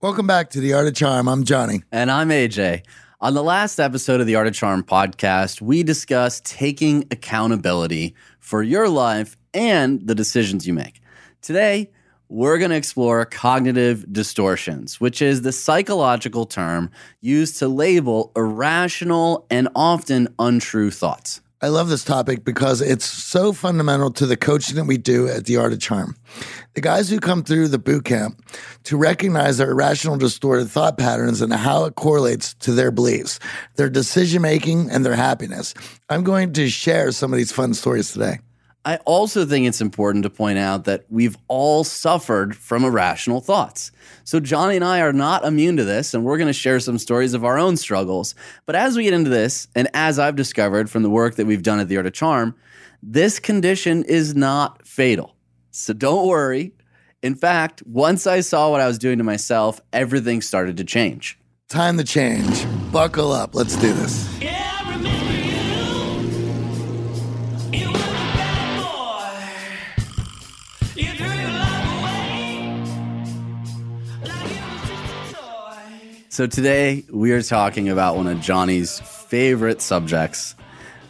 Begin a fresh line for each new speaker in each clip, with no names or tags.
Welcome back to The Art of Charm. I'm Johnny.
And I'm AJ. On the last episode of the Art of Charm podcast, we discussed taking accountability for your life and the decisions you make. Today, we're going to explore cognitive distortions, which is the psychological term used to label irrational and often untrue thoughts.
I love this topic because it's so fundamental to the coaching that we do at the Art of Charm. The guys who come through the boot camp to recognize their irrational, distorted thought patterns and how it correlates to their beliefs, their decision making, and their happiness. I'm going to share some of these fun stories today.
I also think it's important to point out that we've all suffered from irrational thoughts. So, Johnny and I are not immune to this, and we're going to share some stories of our own struggles. But as we get into this, and as I've discovered from the work that we've done at the Art of Charm, this condition is not fatal. So, don't worry. In fact, once I saw what I was doing to myself, everything started to change.
Time to change. Buckle up. Let's do this.
So today we are talking about one of Johnny's favorite subjects.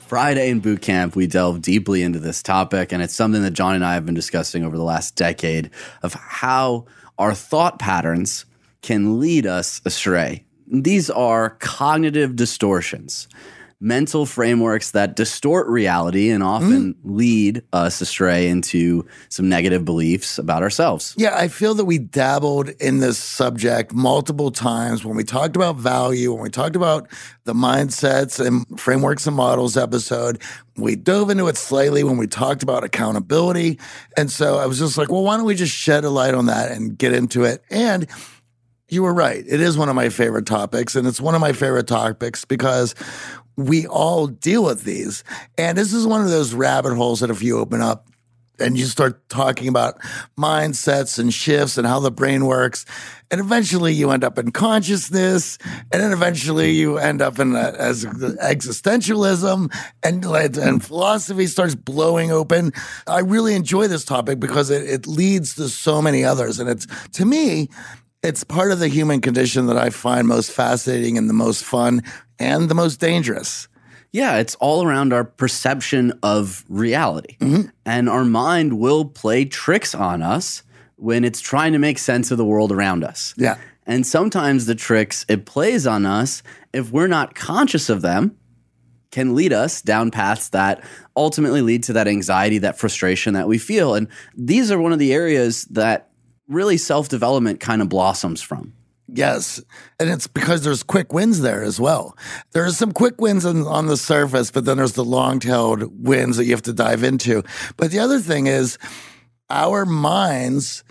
Friday in boot camp, we delve deeply into this topic, and it's something that John and I have been discussing over the last decade of how our thought patterns can lead us astray. These are cognitive distortions mental frameworks that distort reality and often mm. lead us astray into some negative beliefs about ourselves.
Yeah, I feel that we dabbled in this subject multiple times when we talked about value, when we talked about the mindsets and frameworks and models episode. We dove into it slightly when we talked about accountability. And so I was just like, well, why don't we just shed a light on that and get into it? And you were right. It is one of my favorite topics. And it's one of my favorite topics because we all deal with these. And this is one of those rabbit holes that if you open up and you start talking about mindsets and shifts and how the brain works, and eventually you end up in consciousness, and then eventually you end up in a, as existentialism, and and philosophy starts blowing open. I really enjoy this topic because it, it leads to so many others, and it's to me it's part of the human condition that I find most fascinating and the most fun and the most dangerous.
Yeah, it's all around our perception of reality. Mm-hmm. And our mind will play tricks on us when it's trying to make sense of the world around us.
Yeah.
And sometimes the tricks it plays on us, if we're not conscious of them, can lead us down paths that ultimately lead to that anxiety, that frustration that we feel. And these are one of the areas that really self development kind of blossoms from.
Yes. And it's because there's quick wins there as well. There are some quick wins on, on the surface, but then there's the long tailed wins that you have to dive into. But the other thing is, our minds,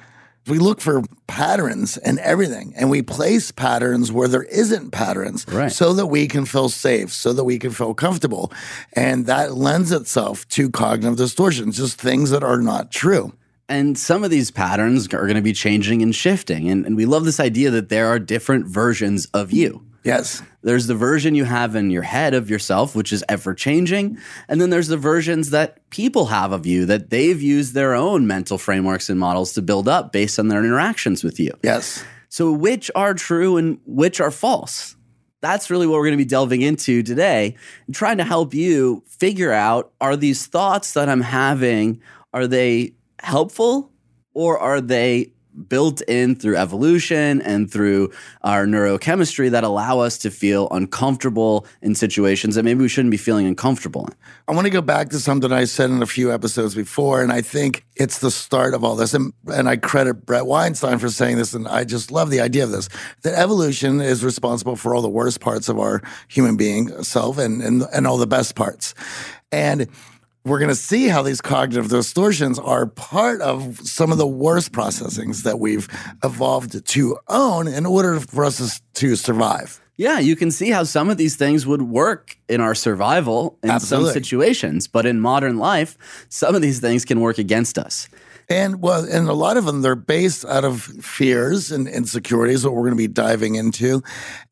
we look for patterns and everything, and we place patterns where there isn't patterns
right.
so that we can feel safe, so that we can feel comfortable. And that lends itself to cognitive distortions, just things that are not true.
And some of these patterns are going to be changing and shifting. And, and we love this idea that there are different versions of you.
Yes.
There's the version you have in your head of yourself, which is ever changing. And then there's the versions that people have of you that they've used their own mental frameworks and models to build up based on their interactions with you.
Yes.
So, which are true and which are false? That's really what we're going to be delving into today and trying to help you figure out are these thoughts that I'm having, are they helpful or are they built in through evolution and through our neurochemistry that allow us to feel uncomfortable in situations that maybe we shouldn't be feeling uncomfortable in.
I want to go back to something I said in a few episodes before, and I think it's the start of all this. And, and I credit Bret Weinstein for saying this, and I just love the idea of this that evolution is responsible for all the worst parts of our human being self and, and, and all the best parts. And we're going to see how these cognitive distortions are part of some of the worst processings that we've evolved to own in order for us to survive.
Yeah, you can see how some of these things would work in our survival in
Absolutely.
some situations, but in modern life, some of these things can work against us.
And well, and a lot of them they're based out of fears and insecurities, what we're going to be diving into,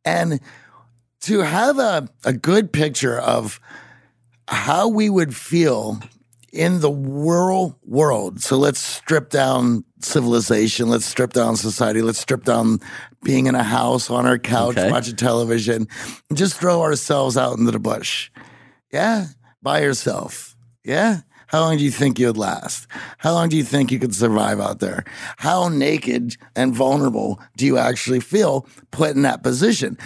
and to have a, a good picture of how we would feel in the world world. So let's strip down civilization. Let's strip down society. Let's strip down being in a house on our couch
Okay.
watching television. And just throw ourselves out into the bush. Yeah, by yourself. Yeah. How long do you think you'd last? How long do you think you could survive out there? How naked and vulnerable do you actually feel put in that position?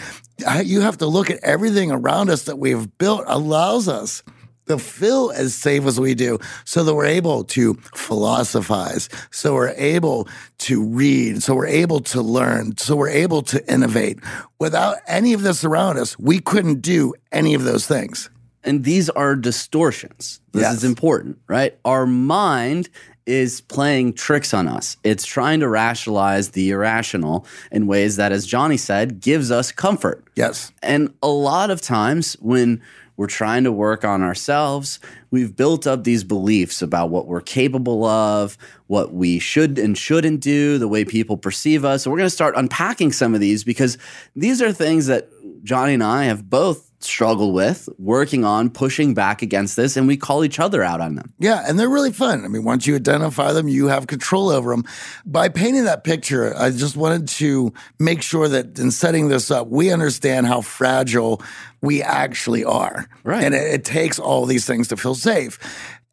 Uh, You have to look at everything around us that we've built allows us to feel as safe as we do so that we're able to philosophize, so we're able to read, so we're able to learn, so we're able to innovate. Without any of this around us, we couldn't do any of those things.
And these are distortions. This
Yes.
is important, right? Our mind is playing tricks on us. It's trying to rationalize the irrational in ways that, as Johnny said, gives us comfort.
Yes.
And a lot of times when we're trying to work on ourselves, we've built up these beliefs about what we're capable of, what we should and shouldn't do, the way people perceive us. So we're going to start unpacking some of these because these are things that Johnny and I have both struggled with, working on, pushing back against this, and we call each other out on them.
Yeah, and they're really fun. I mean, once you identify them, you have control over them. By painting that picture, I just wanted to make sure that in setting this up, we understand how fragile we actually are.
Right.
And it, it takes all these things to feel safe.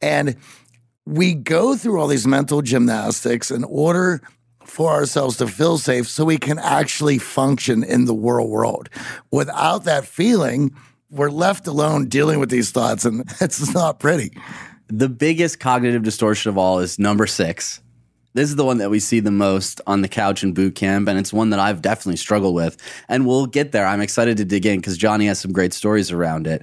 And we go through all these mental gymnastics in order for ourselves to feel safe so we can actually function in the world world. Without that feeling, we're left alone dealing with these thoughts and it's not pretty.
The biggest cognitive distortion of all is number six. This is the one that we see the most on the couch in boot camp, and it's one that I've definitely struggled with. And we'll get there. I'm excited to dig in because Johnny has some great stories around it.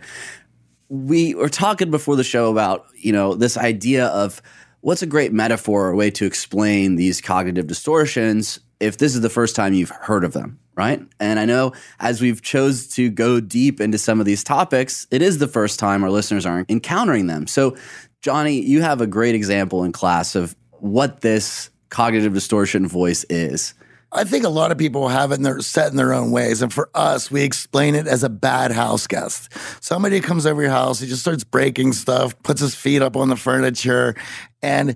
We were talking before the show about, you know, this idea of what's a great metaphor or way to explain these cognitive distortions if this is the first time you've heard of them, right? And I know as we've chose to go deep into some of these topics, it is the first time our listeners are encountering them. So, Johnny, you have a great example in class of what this cognitive distortion voice is.
I think a lot of people have it and they're set in their own ways. And for us, we explain it as a bad house guest. Somebody comes over your house, he just starts breaking stuff, puts his feet up on the furniture. And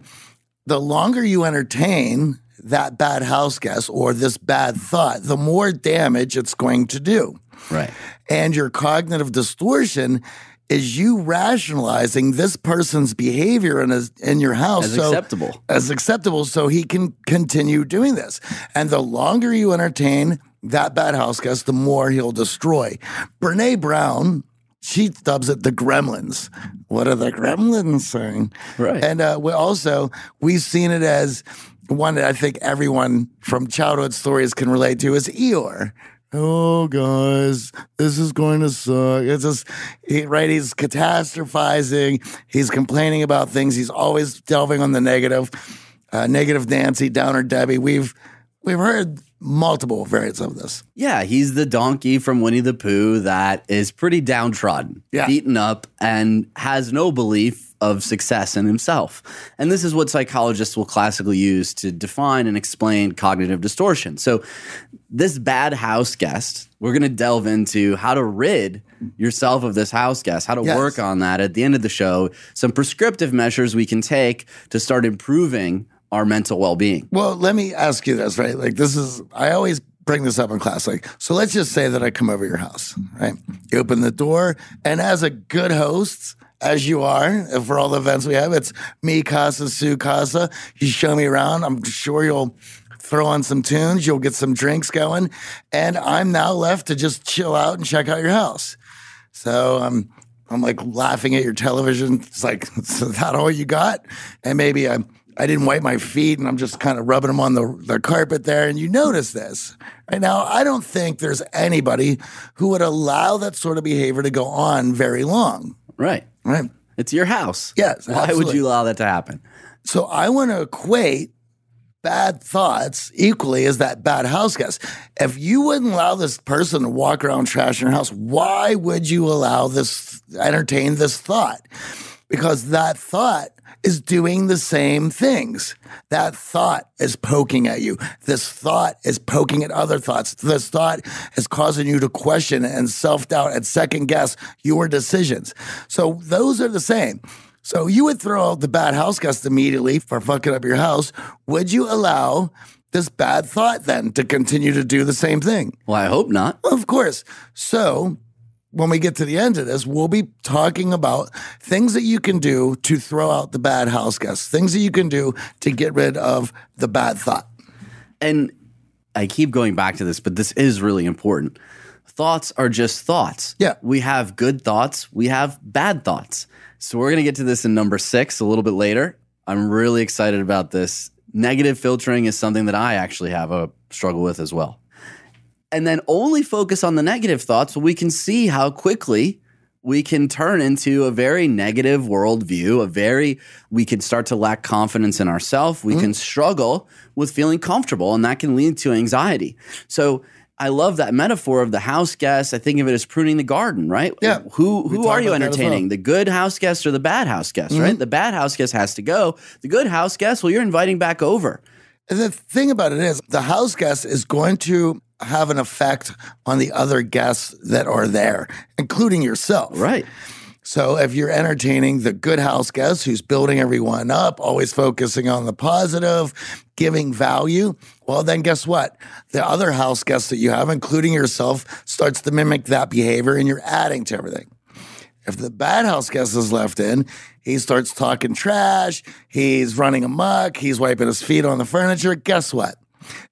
the longer you entertain that bad house guest or this bad thought, the more damage it's going to do.
Right.
And your cognitive distortion is you rationalizing this person's behavior in, his, in your house
As
so-
acceptable.
as acceptable so he can continue doing this. And the longer you entertain that bad house guest, the more he'll destroy. Brene Brown, she dubs it the gremlins. What are the gremlins saying?
Right.
And uh, we also, we've seen it as one that I think everyone from childhood stories can relate to is Eeyore. Oh, guys, this is going to suck. It's just, he, right? He's catastrophizing. He's complaining about things. He's always delving on the negative. Uh, negative Nancy, downer Debbie. We've we've heard multiple variants of this.
Yeah, he's the donkey from Winnie the Pooh that is pretty downtrodden,
Yeah.
beaten up, and has no belief of success in himself. And this is what psychologists will classically use to define and explain cognitive distortion. So, this bad house guest, we're going to delve into how to rid yourself of this house guest, how to
Yes.
work on that at the end of the show, some prescriptive measures we can take to start improving our mental well being.
Well, let me ask you this, right? Like this is I always bring this up in class. Like, so let's just say that I come over your house, right? You open the door, and as a good host, as you are uh, for all the events we have, it's me, Casa, Sue, Casa. You show me around. I'm sure you'll throw on some tunes, you'll get some drinks going, and I'm now left to just chill out and check out your house. So I'm I'm like laughing at your television. It's like, is that all you got? And maybe I'm I didn't wipe my feet and I'm just kind of rubbing them on the, the carpet there. And you notice this. Right now, I don't think there's anybody who would allow that sort of behavior to go on very long.
Right.
Right.
It's your house.
Yes,
Why would you allow that to happen?
So I want to equate bad thoughts equally as that bad house guest. If you wouldn't allow this person to walk around trash in your house, why would you allow this, entertain this thought? Because that thought is doing the same things. That thought is poking at you. This thought is poking at other thoughts. This thought is causing you to question and self doubt and second guess your decisions. So those are the same. So you would throw out the bad house guest immediately for fucking up your house. Would you allow this bad thought then to continue to do the same thing?
Well, I hope not.
Of course. So when we get to the end of this, we'll be talking about things that you can do to throw out the bad house guests, things that you can do to get rid of the bad thought.
And I keep going back to this, but this is really important. Thoughts are just thoughts.
Yeah.
We have good thoughts, we have bad thoughts. So we're going to get to this in number six a little bit later. I'm really excited about this. Negative filtering is something that I actually have a struggle with as well. And then only focus on the negative thoughts, we can see how quickly we can turn into a very negative worldview, a very, we can start to lack confidence in ourselves. We mm-hmm. can struggle with feeling comfortable, and that can lead to anxiety. So, I love that metaphor of the house guest. I think of it as pruning the garden, right?
Yeah.
Who who are you
about that as
entertaining?
well.
The good house guest or the bad house guest, right? Mm-hmm. The bad house guest has to go. The good house guest, well, you're inviting back over.
And the thing about it is, the house guest is going to have an effect on the other guests that are there, including yourself.
Right.
So if you're entertaining the good house guest who's building everyone up, always focusing on the positive, giving value, well, then guess what? The other house guest that you have, including yourself, starts to mimic that behavior and you're adding to everything. If the bad house guest is left in, he starts talking trash, he's running amok, he's wiping his feet on the furniture. Guess what?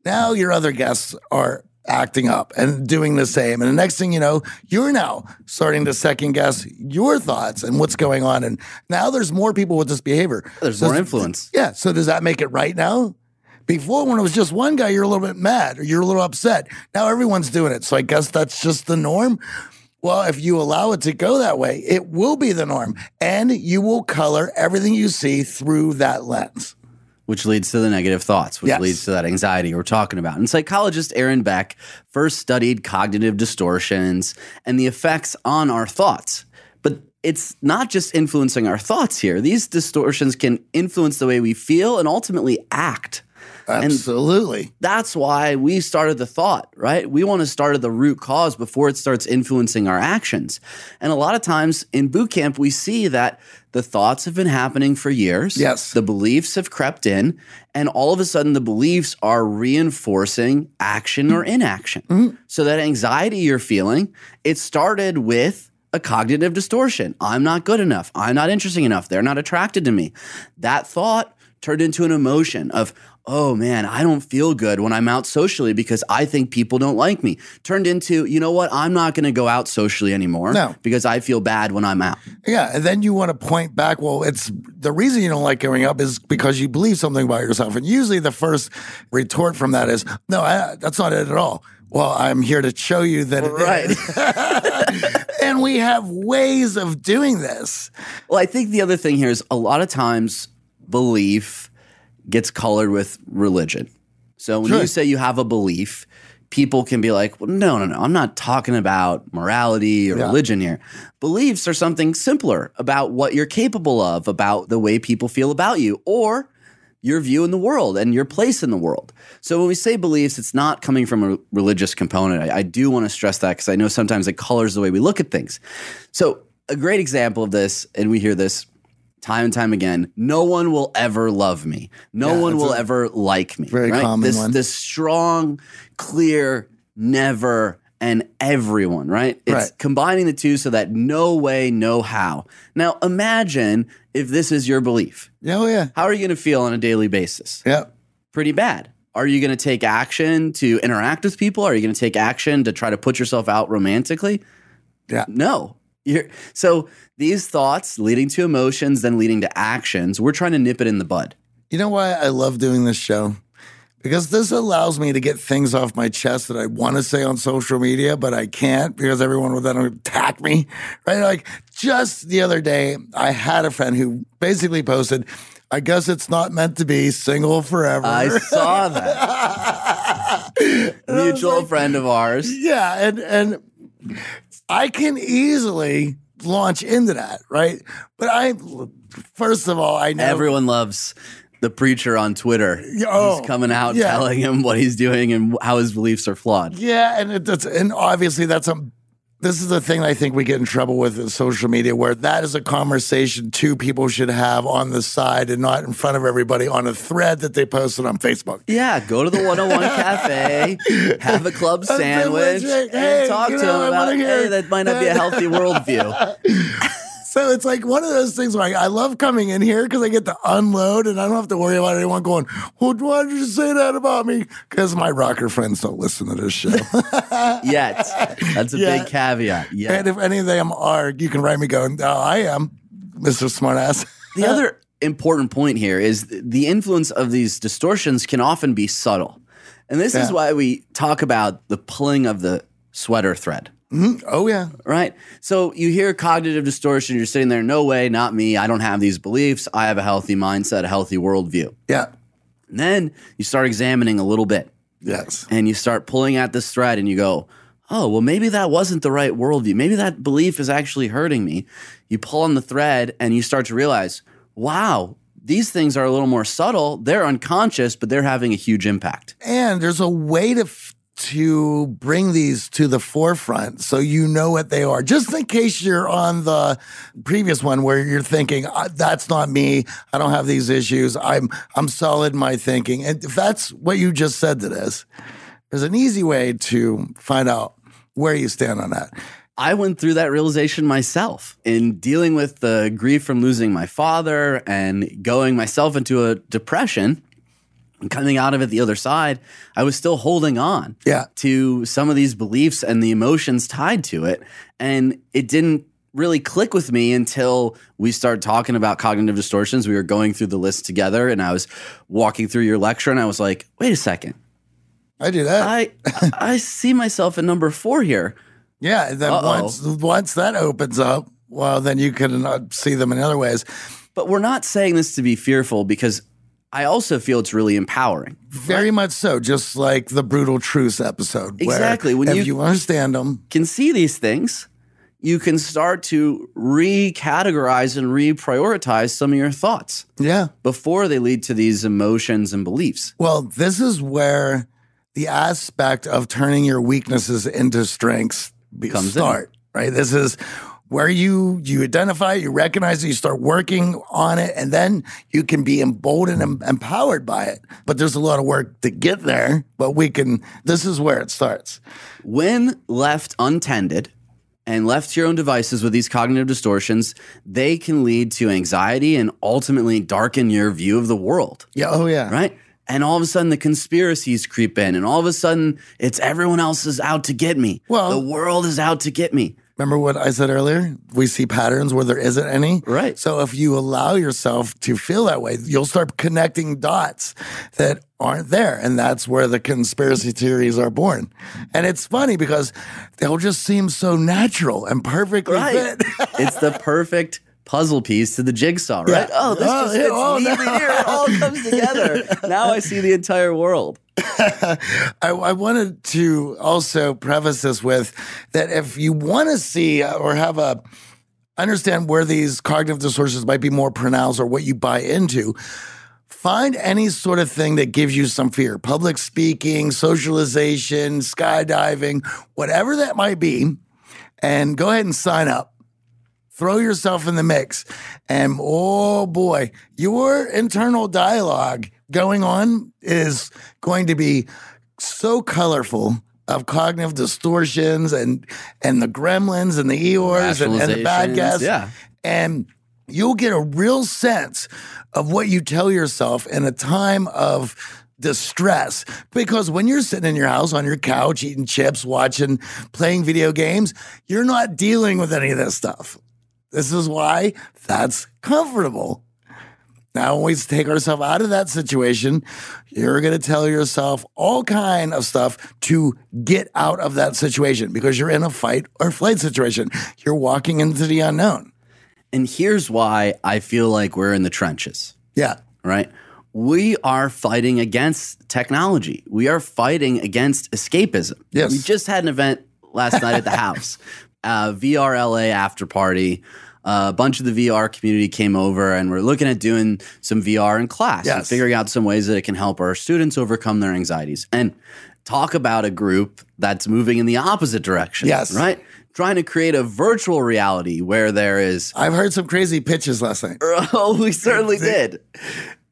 Now your other guests are acting up and doing the same. And the next thing you know, you're now starting to second guess your thoughts and what's going on. And now there's more people with this behavior.
There's
So
more influence.
Yeah. So does that make it right now? Before, when it was just one guy, you're a little bit mad or you're a little upset. Now everyone's doing it. So I guess that's just the norm. Well, if you allow it to go that way, it will be the norm. And you will color everything you see through that lens.
Which leads to the negative thoughts, which
Yes.
leads to that anxiety we're talking about. And psychologist Aaron Beck first studied cognitive distortions and the effects on our thoughts. But it's not just influencing our thoughts here. These distortions can influence the way we feel and ultimately act.
Absolutely.
That's why we started the thought, right? We want to start at the root cause before it starts influencing our actions. And a lot of times in boot camp, we see that the thoughts have been happening for years.
Yes.
The beliefs have crept in, and all of a sudden, the beliefs are reinforcing action or inaction. Mm-hmm. Mm-hmm. So that anxiety you're feeling, it started with a cognitive distortion. I'm not good enough. I'm not interesting enough. They're not attracted to me. That thought turned into an emotion of, oh man, I don't feel good when I'm out socially because I think people don't like me. Turned into, you know what? I'm not going to go out socially anymore
No.
because I feel bad when I'm out.
Yeah, and then you want to point back. Well, it's the reason you don't like going up is because you believe something about yourself, and usually the first retort from that is, "No, I, that's not it at all." Well, I'm here to show you that it is. and we have ways of doing this.
Well, I think the other thing here is a lot of times belief gets colored with religion. So when
Sure.
you say you have a belief, people can be like, well, no, no, no, I'm not talking about morality or
Yeah.
religion here. Beliefs are something simpler about what you're capable of, about the way people feel about you, or your view in the world and your place in the world. So when we say beliefs, it's not coming from a religious component. I, I do want to stress that because I know sometimes it colors the way we look at things. So a great example of this, and we hear this time and time again: no one will ever love me. No
Yeah,
one will
a
ever like me.
very
right?
common
this,
one.
This strong, clear, never. And everyone, right? It's
Right.
combining the two so that no way, no how. Now, imagine if this is your belief.
Yeah, oh, yeah,
How are you going to feel on a daily basis?
yeah.
Pretty bad. Are you going to take action to interact with people? Are you going to take action to try to put yourself out romantically?
Yeah.
No. You're, so these thoughts leading to emotions, then leading to actions, we're trying to nip it in the bud.
You know why I love doing this show? Because this allows me to get things off my chest that I want to say on social media, but I can't because everyone will then attack me. Right? Like just the other day, I had a friend who basically posted, I guess it's not meant to be single forever.
I saw that. Mutual
like,
friend of ours.
Yeah, and and I can easily launch into that, right? But I first of all, I know
everyone loves the preacher on Twitter.
Oh,
he's coming out
yeah.
telling him what he's doing and how his beliefs are flawed.
Yeah, and it, that's and obviously that's a this is the thing I think we get in trouble with in social media, where that is a conversation two people should have on the side and not in front of everybody on a thread that they posted on Facebook.
Yeah, go to the 101 cafe, have a club sandwich, and talk to them about, hey, that might not be a healthy worldview.
So it's like one of those things where I, I love coming in here because I get to unload and I don't have to worry about anyone going, well, why did you say that about me? Because my rocker friends don't listen to this show.
Yet. That's a
Yeah.
big caveat.
and if any of them are, you can write me going, oh, I am Mr. Smartass.
The other important point here is the influence of these distortions can often be subtle. And this is why we talk about the pulling of the sweater thread. Mm-hmm.
oh, yeah.
right? So you hear cognitive distortion, you're sitting there, no way, not me. I don't have these beliefs. I have a healthy mindset, a healthy worldview.
Yeah.
And then you start examining a little bit
Yes.
and you start pulling at this thread and you go, oh, well, maybe that wasn't the right worldview. Maybe that belief is actually hurting me. You pull on the thread and you start to realize, wow, these things are a little more subtle. They're unconscious, but they're having a huge impact.
And there's a way to to bring these to the forefront so you know what they are. Just in case you're on the previous one where you're thinking "Uh, that's not me. I don't have these issues. I'm I'm solid in my thinking. And if that's what you just said to this, there's an easy way to find out where you stand on that.
I went through that realization myself in dealing with the grief from losing my father and going myself into a depression coming out of it the other side. I was still holding on
Yeah.
to some of these beliefs and the emotions tied to it. And it didn't really click with me until we started talking about cognitive distortions. We were going through the list together and I was walking through your lecture and I was like, wait a second.
I do that.
I I see myself at number four here.
yeah. And then
Uh-oh.
once once that opens up, well, then you can uh, see them in other ways.
But we're not saying this to be fearful because I also feel it's really empowering.
Very much so, just like the brutal truce episode. where
Exactly, when
if
you-
you, understand them,
Can see these things, you can start to recategorize and reprioritize some of your thoughts
yeah.
before they lead to these emotions and beliefs.
Well, this is where the aspect of turning your weaknesses into strengths be-
Comes in.
Right. This is where you you identify, you recognize it, you start working on it, and then you can be emboldened and empowered by it. But there's a lot of work to get there. But we can. This is where it starts.
When left untended and left to your own devices with these cognitive distortions, they can lead to anxiety and ultimately darken your view of the world.
Yeah. Oh yeah.
right? And all of a sudden, the conspiracies creep in, and all of a sudden, it's everyone else is out to get me.
Well-
the world is out to get me.
Remember what I said earlier? We see patterns where there isn't any.
Right.
So if you allow yourself to feel that way, you'll start connecting dots that aren't there. And that's where the conspiracy theories are born. And it's funny because they'll just seem so natural and perfectly
Right?
fit.
it's the perfect puzzle piece to the jigsaw, right?
Yeah.
Oh, this
Oh,
just fits
Oh, no.
here. It all comes together. now I see the entire world.
I, I wanted to also preface this with that if you want to see uh, or have a understand where these cognitive distortions might be more pronounced or what you buy into, find any sort of thing that gives you some fear public speaking, socialization, skydiving, whatever that might be, and go ahead and sign up. Throw yourself in the mix. And oh boy, your internal dialogue going on is going to be so colorful of cognitive distortions and and the gremlins and the Eeyores and, and the bad guys.
yeah.
And you'll get a real sense of what you tell yourself in a time of distress because when you're sitting in your house on your couch eating chips, watching, playing video games, you're not dealing with any of this stuff. This is why that's comfortable. Now, when we take ourselves out of that situation, you're going to tell yourself all kind of stuff to get out of that situation because you're in a fight or flight situation. You're walking into the unknown.
And here's why I feel like we're in the trenches,
Yeah.
right? We are fighting against technology. We are fighting against escapism.
Yes.
We just had an event last night at the house, uh, VRLA after party. Uh, a bunch of the VR community came over and we're looking at doing some VR in class and figuring out some ways that it can help our students overcome their anxieties. And talk about a group that's moving in the opposite direction.
Yes.
Right? Trying to create a virtual reality where there is
I've heard some crazy pitches last night.
Oh, we certainly did.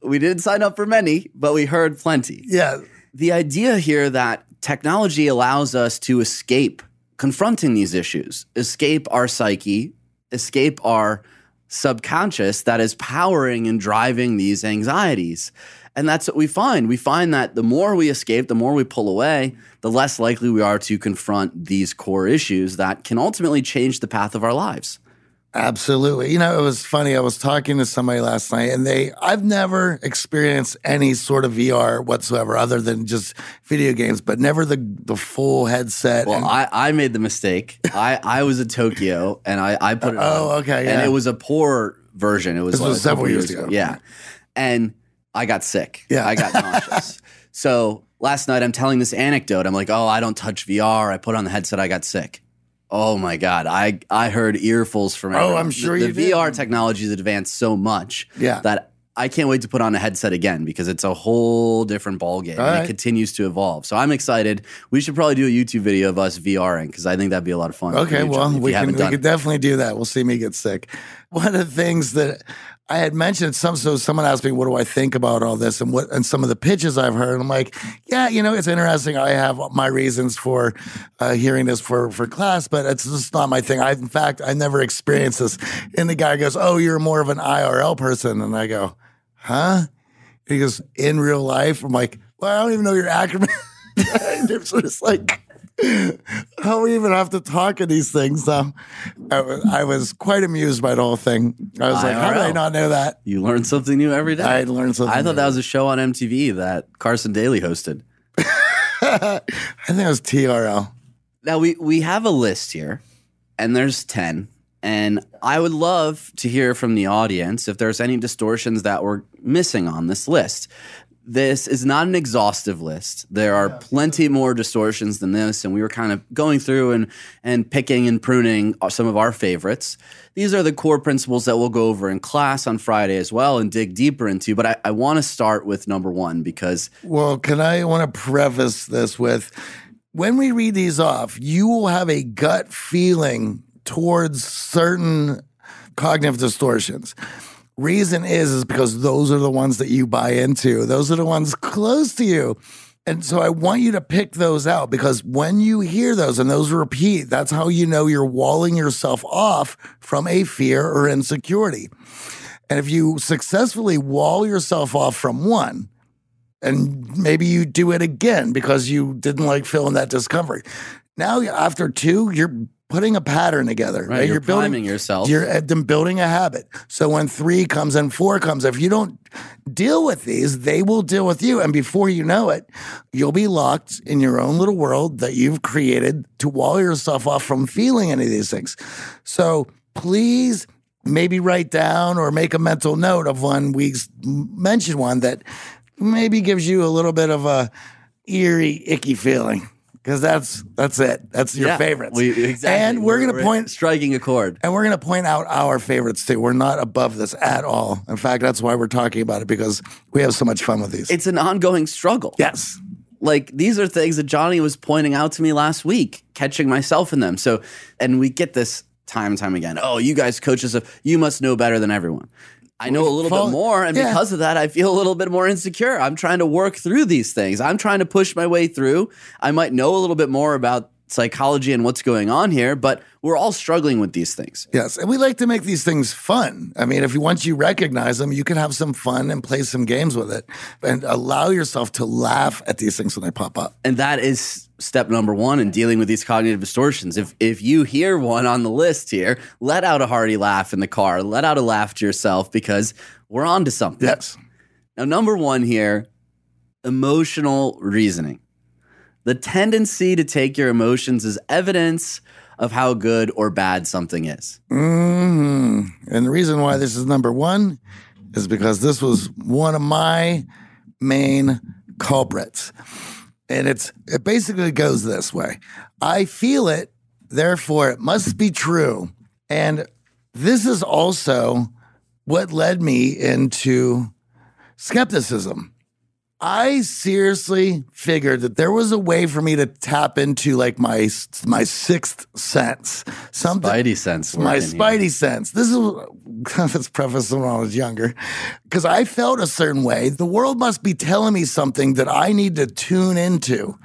We didn't sign up for many, but we heard plenty.
Yeah.
The idea here that technology allows us to escape confronting these issues, escape our psyche, escape our subconscious that is powering and driving these anxieties. And that's what we find. We find that the more we escape, the more we pull away, the less likely we are to confront these core issues that can ultimately change the path of our lives.
Absolutely. You know, it was funny. I was talking to somebody last night and they, I've never experienced any sort of VR whatsoever other than just video games, but never the, the full headset.
Well,
and-
I, I made the mistake. I, I was in Tokyo and I, I put it on.
Oh,
on.
okay,
And it was a poor version. It was,
This
like
was several years ago.
Yeah. And I got sick.
Yeah.
I got nauseous. so last night I'm telling this anecdote. I'm like, oh, I don't touch VR. I put on the headset. I got sick. Oh my God. I, I heard earfuls from
Oh,
everyone.
I'm sure
the,
you
the
did.
VR technology has advanced so much
Yeah.
that I can't wait to put on a headset again because it's a whole different ballgame
All
and
right.
it continues to evolve. So I'm excited. We should probably do a YouTube video of us VRing because I think that'd be a lot of fun.
Okay, well, we can, we can definitely do that. We'll see me get sick. One of the things that I had mentioned, some so someone asked me, "What do I think about all this?" and what and some of the pitches I've heard. I'm like, yeah, you know, it's interesting. I have my reasons for uh, hearing this for for class, but it's just not my thing. I, in fact, I never experienced this. And the guy goes, "Oh, you're more of an IRL person," and I go, "Huh?" He goes, "In real life." I'm like, "Well, I don't even know your acronym." it's like. How we even have to talk of these things? Um, I, was, quite amused by the whole thing. I was like, how did I not know that?
You learn something new every day.
I learned something.
I thought that was a show on MTV that Carson Daly hosted.
I think it was TRL.
Now we we have a list here, and there's ten. And I would love to hear from the audience if there's any distortions that we're missing on this list. This is not an exhaustive list. There are plenty more distortions than this, and we were kind of going through and and picking and pruning uh, some of our favorites. These are the core principles that we'll go over in class on Friday as well and dig deeper into. But I, I want to start with number one because
Well, can I want to preface this with when we read these off, you will have a gut feeling towards certain cognitive distortions. Reason is is because those are the ones that you buy into. Those are the ones close to you. And so I want you to pick those out because when you hear those and those repeat, that's how you know you're walling yourself off from a fear or insecurity. And if you successfully wall yourself off from one, and maybe you do it again because you didn't like feeling that discomfort. Now, after two, you're putting a pattern together.
right, you're, priming yourself.
You're uh, building a habit. So when three comes and four comes, if you don't deal with these, they will deal with you. And before you know it, you'll be locked in your own little world that you've created to wall yourself off from feeling any of these things. So please maybe write down or make a mental note of one we s- mention one that maybe gives you a little bit of a eerie, icky feeling. Because that's that's it. That's your
Yeah,
favorites.
we- exactly.
And we're, gonna point
striking a chord.
and we're going to point out our favorites too. We're not above this at all. In fact, that's why we're talking about it because we have so much fun with these.
It's an ongoing struggle.
yes.
like these are things that Johnny was pointing out to me last week, catching myself in them. So, and we get this time and time again. Oh, you guys coaches, you must know better than everyone. I know a little
fall-
bit more, and
yeah.
because of that, I feel a little bit more insecure. I'm trying to work through these things. I'm trying to push my way through. I might know a little bit more about psychology and what's going on here, but we're all struggling with these things.
Yes, and we like to make these things fun. I mean, if you once you recognize them, you can have some fun and play some games with it, and allow yourself to laugh at these things when they pop up.
And that is step number one in dealing with these cognitive distortions. If if you hear one on the list here, let out a hearty laugh in the car. Let out a laugh to yourself because we're on to something.
Yes.
Now, number one here, emotional reasoning. The tendency to take your emotions as evidence of how good or bad something is.
hmm And the reason why this is number one is because this was one of my main culprits. And it's it basically goes this way. I feel it, therefore it must be true. And this is also what led me into skepticism. I seriously figured that there was a way for me to tap into like my my sixth sense, something
Spidey sense.
my
working here.
spidey sense. This is let's preface when I was younger, because I felt a certain way. The world must be telling me something that I need to tune into.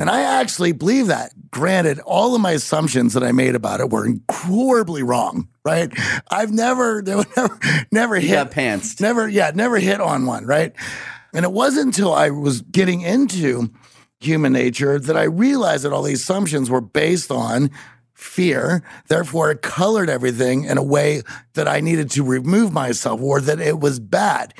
And I actually believe that. Granted, all of my assumptions that I made about it were horribly wrong, right? I've never, they would never, never hit
got pantsed.
Never, yeah, never hit on one, right? And it wasn't until I was getting into human nature that I realized that all these assumptions were based on fear. Therefore, it colored everything in a way that I needed to remove myself or that it was bad.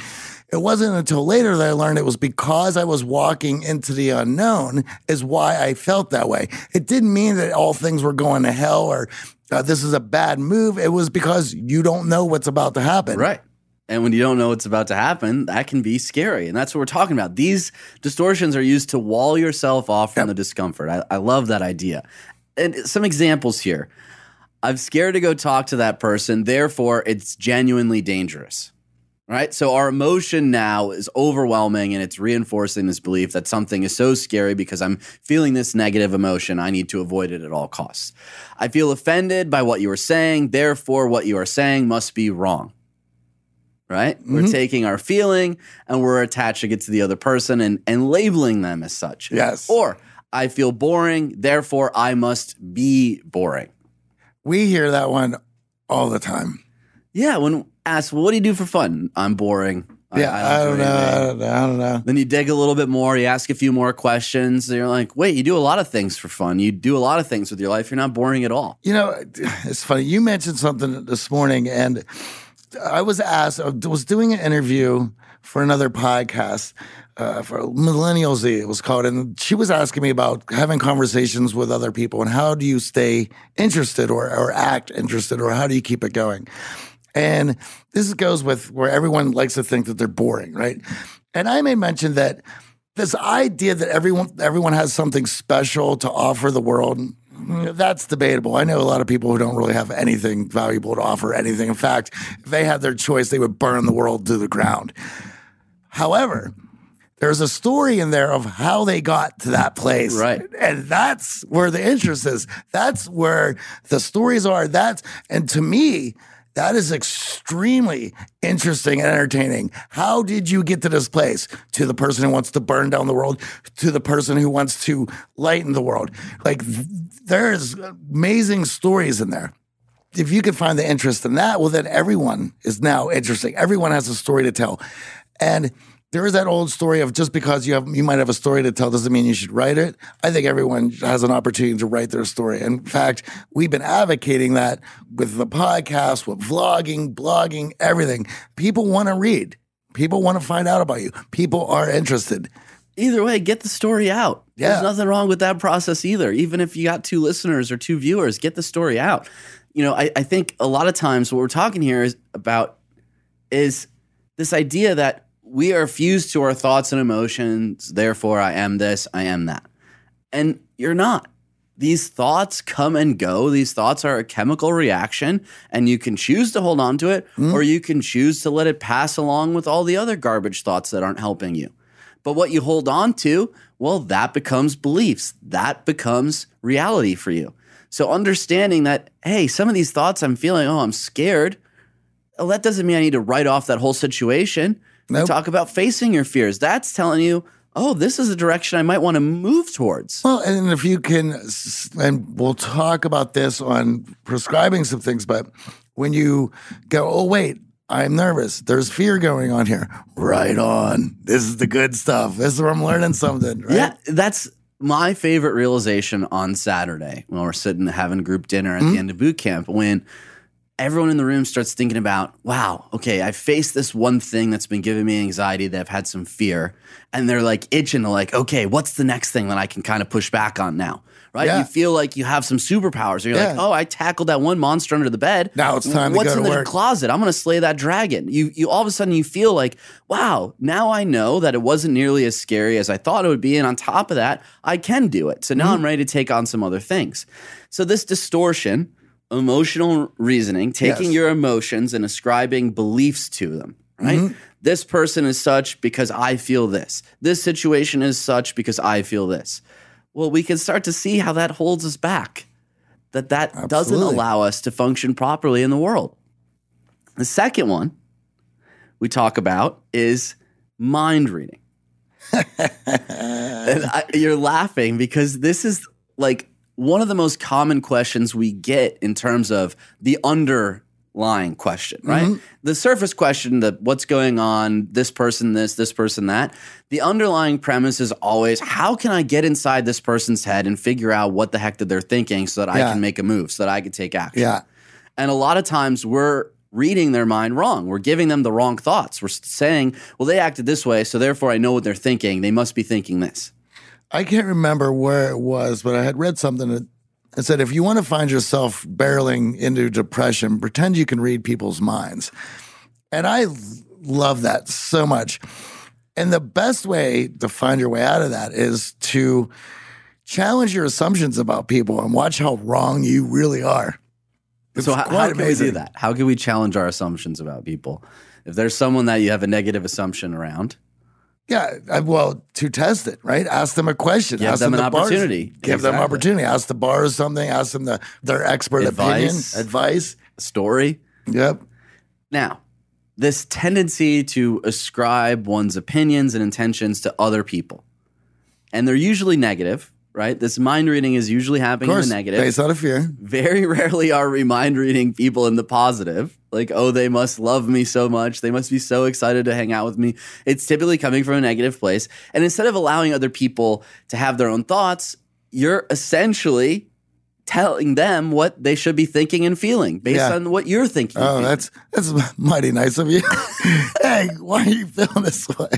It wasn't until later that I learned it was because I was walking into the unknown is why I felt that way. It didn't mean that all things were going to hell or uh, this is a bad move. It was because you don't know what's about to happen.
Right. And when you don't know what's about to happen, that can be scary. And that's what we're talking about. These distortions are used to wall yourself off from the discomfort. I, I love that idea. And some examples here. I'm scared to go talk to that person, therefore, it's genuinely dangerous. Right. So our emotion now is overwhelming and it's reinforcing this belief that something is so scary because I'm feeling this negative emotion. I need to avoid it at all costs. I feel offended by what you are saying. Therefore, what you are saying must be wrong right? We're mm-hmm. taking our feeling and we're attaching it to the other person and, and labeling them as such.
Yes.
Or I feel boring, therefore I must be boring.
We hear that one all the time.
Yeah, when asked, well, what do you do for fun? I'm boring.
Yeah, I, don't
do
know. I don't know. I don't know.
Then you dig a little bit more, you ask a few more questions, and you're like, wait, you do a lot of things for fun. You do a lot of things with your life. You're not boring at all.
You know, it's funny. You mentioned something this morning, and I was asked. I was doing an interview for another podcast uh, for millennials. It was called, and she was asking me about having conversations with other people and how do you stay interested or or act interested or how do you keep it going. And this goes with where everyone likes to think that they're boring, right? And I may mention that this idea that everyone everyone has something special to offer the world that's debatable. I know a lot of people who don't really have anything valuable to offer anything. In fact, if they had their choice, they would burn the world to the ground. However, there's a story in there of how they got to that place.
Right.
And that's where the interest is. That's where the stories are. That's, and to me, that is extremely interesting and entertaining. How did you get to this place? To the person who wants to burn down the world, to the person who wants to lighten the world. Like, there's amazing stories in there. If you can find the interest in that, well, then everyone is now interesting. Everyone has a story to tell. And there is that old story of just because you have you might have a story to tell doesn't mean you should write it. I think everyone has an opportunity to write their story. In fact, we've been advocating that with the podcast, with vlogging, blogging, everything. People want to read. People want to find out about you. People are interested.
Either way, get the story out.
Yeah.
There's nothing wrong with that process either. Even if you got two listeners or two viewers, get the story out. You know, I, I think a lot of times what we're talking here is about is this idea that we are fused to our thoughts and emotions. Therefore, I am this, I am that. And you're not. These thoughts come and go. These thoughts are a chemical reaction, and you can choose to hold on to it, hmm. or you can choose to let it pass along with all the other garbage thoughts that aren't helping you. But what you hold on to, well, that becomes beliefs. That becomes reality for you. So understanding that, hey, some of these thoughts I'm feeling, oh, I'm scared. Well, that doesn't mean I need to write off that whole situation.
Nope.
Talk about facing your fears. That's telling you, oh, this is a direction I might want to move towards.
Well, and if you can, and we'll talk about this on prescribing some things, but when you go, oh, wait, I'm nervous. There's fear going on here. Right on. This is the good stuff. This is where I'm learning something. Right?
Yeah, that's my favorite realization on Saturday when we're sitting having group dinner at
Mm-hmm.
the end of boot camp when everyone in the room starts thinking about, wow, okay, I faced this one thing that's been giving me anxiety that I've had some fear. And they're like itching to like, okay, what's the next thing that I can kind of push back on now? Right?
Yeah.
You feel like you have some superpowers. Or you're like, oh, I tackled that one monster under the bed.
Now it's time to
What's
go
in
to
the
work.
closet? I'm gonna slay that dragon. You you all of a sudden you feel like, wow, now I know that it wasn't nearly as scary as I thought it would be. And on top of that, I can do it. So now
Mm-hmm.
I'm ready to take on some other things. So this distortion, emotional reasoning, taking
Yes.
your emotions and ascribing beliefs to them, right?
Mm-hmm.
This person is such because I feel this. This situation is such because I feel this. Well, we can start to see how that holds us back. That that doesn't allow us to function properly in the world. The second one we talk about is mind reading. and I, you're laughing because this is like one of the most common questions we get in terms of the underlying question, right? Mm-hmm. The surface question, the what's going on, this person, this, this person, that. The underlying premise is always how can I get inside this person's head and figure out what the heck that they're thinking so that I can make a move, so that I can take action.
Yeah.
And a lot of times we're reading their mind wrong. We're giving them the wrong thoughts. We're saying, well, they acted this way, so therefore I know what they're thinking. They must be thinking this.
I can't remember where it was, but I had read something that it said if you want to find yourself barreling into depression, pretend you can read people's minds. And I love that so much. And the best way to find your way out of that is to challenge your assumptions about people and watch how wrong you really are. It's
so how, how can we do that? How can we challenge our assumptions about people? If there's someone that you have a negative assumption around,
Yeah, I- well, to test it, right? Ask them a question.
Give
ask
them an
to borrow-
opportunity.
Give them opportunity. Ask to borrow something. Ask them the, their expert
Advice.
opinion, advice.
story.
Yep.
Now, this tendency to ascribe one's opinions and intentions to other people, and they're usually negative, right? This mind reading is usually happening in the negative.
based out of fear.
very rarely are we mind reading people in the positive. Like, oh, they must love me so much. They must be so excited to hang out with me. It's typically coming from a negative place. And instead of allowing other people to have their own thoughts, you're essentially telling them what they should be thinking and feeling based
Yeah.
on what you're thinking.
Oh, that's that's mighty nice of you. hey, why are you feeling this way?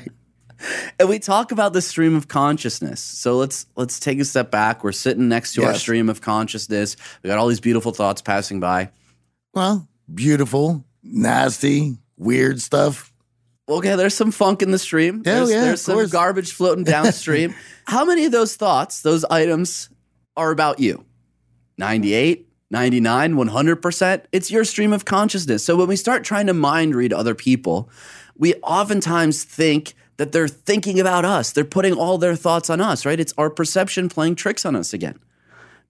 and we talk about the stream of consciousness. So let's let's take a step back. We're sitting next to our stream of consciousness. We got all these beautiful thoughts passing by.
Well, beautiful, nasty, weird stuff.
okay, there's some funk in the stream.
Hell
there's
yeah,
there's some
course.
garbage floating downstream. How many of those thoughts, those items, are about you? 98, 99, 100%? It's your stream of consciousness. So when we start trying to mind read other people, we oftentimes think that they're thinking about us. They're putting all their thoughts on us, right? It's our perception playing tricks on us again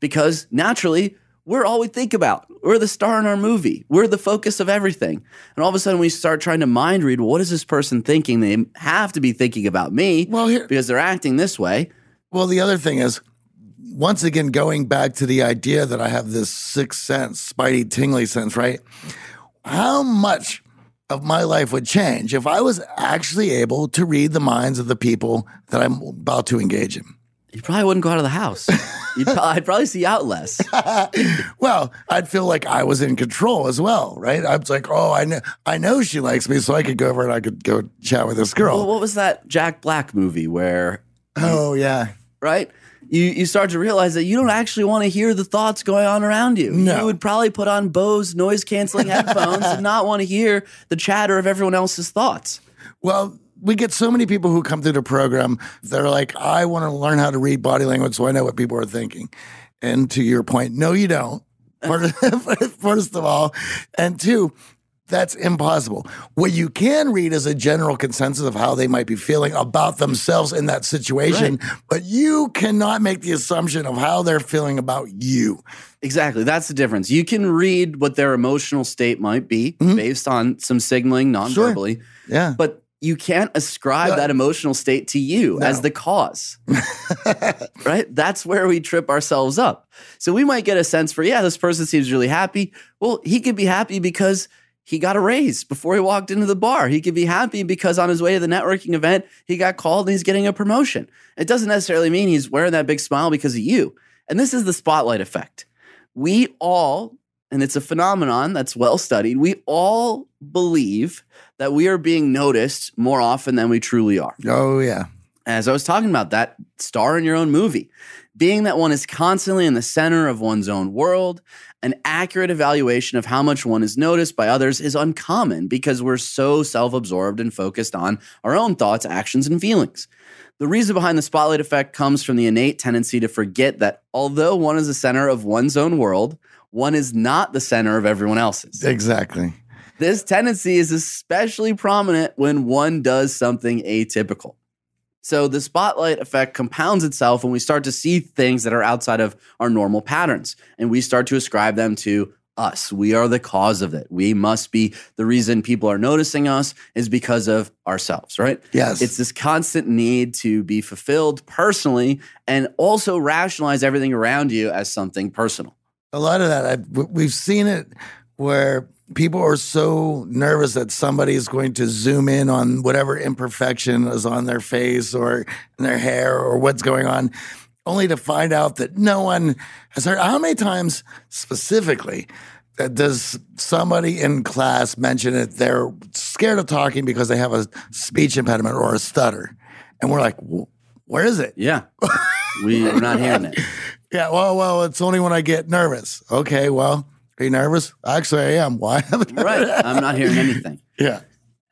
because naturally we're all we think about. We're the star in our movie. We're the focus of everything. And all of a sudden we start trying to mind read, well, what is this person thinking? They have to be thinking about me
Well, here-
because they're acting this way.
Well, the other thing is, once again, going back to the idea that I have this sixth sense, spidey tingly sense, right? How much of my life would change if I was actually able to read the minds of the people that I'm about to engage in?
You probably wouldn't go out of the house. You'd pro- I'd probably see out less.
Well, I'd feel like I was in control as well, right? I was like, oh, I know, I know she likes me, so I could go over and I could go chat with this girl.
Well, what was that Jack Black movie where,
oh yeah,
right? You, you start to realize that you don't actually want to hear the thoughts going on around you.
No.
You would probably put on Bose noise canceling headphones and not want to hear the chatter of everyone else's thoughts.
Well, we get so many people who come through the program. They're like, I want to learn how to read body language so I know what people are thinking. And to your point, no, you don't. First first of all, and two, that's impossible. What you can read is a general consensus of how they might be feeling about themselves in that situation, but you cannot make the assumption of how they're feeling about you.
Exactly. That's the difference. You can read what their emotional state might be
Mm-hmm.
based on some signaling non verbally.
Yeah.
But you can't ascribe
No.
that emotional state to you
No.
as the cause. right? That's where we trip ourselves up. So we might get a sense for, yeah, this person seems really happy. Well, he could be happy because he got a raise before he walked into the bar. He could be happy because on his way to the networking event, he got called and he's getting a promotion. It doesn't necessarily mean he's wearing that big smile because of you. And this is the spotlight effect. We all, and it's a phenomenon that's well studied, we all believe that we are being noticed more often than we truly are
Oh yeah.
as I was talking about, that star in your own movie, being that one is constantly in the center of one's own world, an accurate evaluation of how much one is noticed by others is uncommon because we're so self absorbed and focused on our own thoughts, actions, and feelings. The reason behind the spotlight effect comes from the innate tendency to forget that although one is the center of one's own world, one is not the center of everyone else's.
Exactly.
This tendency is especially prominent when one does something atypical. So the spotlight effect compounds itself when we start to see things that are outside of our normal patterns and we start to ascribe them to us. We are the cause of it. We must be the reason people are noticing us is because of ourselves, right?
Yes.
It's this constant need to be fulfilled personally and also rationalize everything around you as something personal.
a lot of that. I, w- we've seen it where people are so nervous that somebody is going to zoom in on whatever imperfection is on their face or in their hair or what's going on, only to find out that no one has heard. How many times specifically does somebody in class mention it? They're scared of talking because they have a speech impediment or a stutter, and we're like, "Where is it?"
Yeah. we're not hearing it.
Yeah, well, well, it's only when I get nervous. Okay, well, are you nervous? Actually, I am. Why?
Right. I'm not hearing anything.
yeah.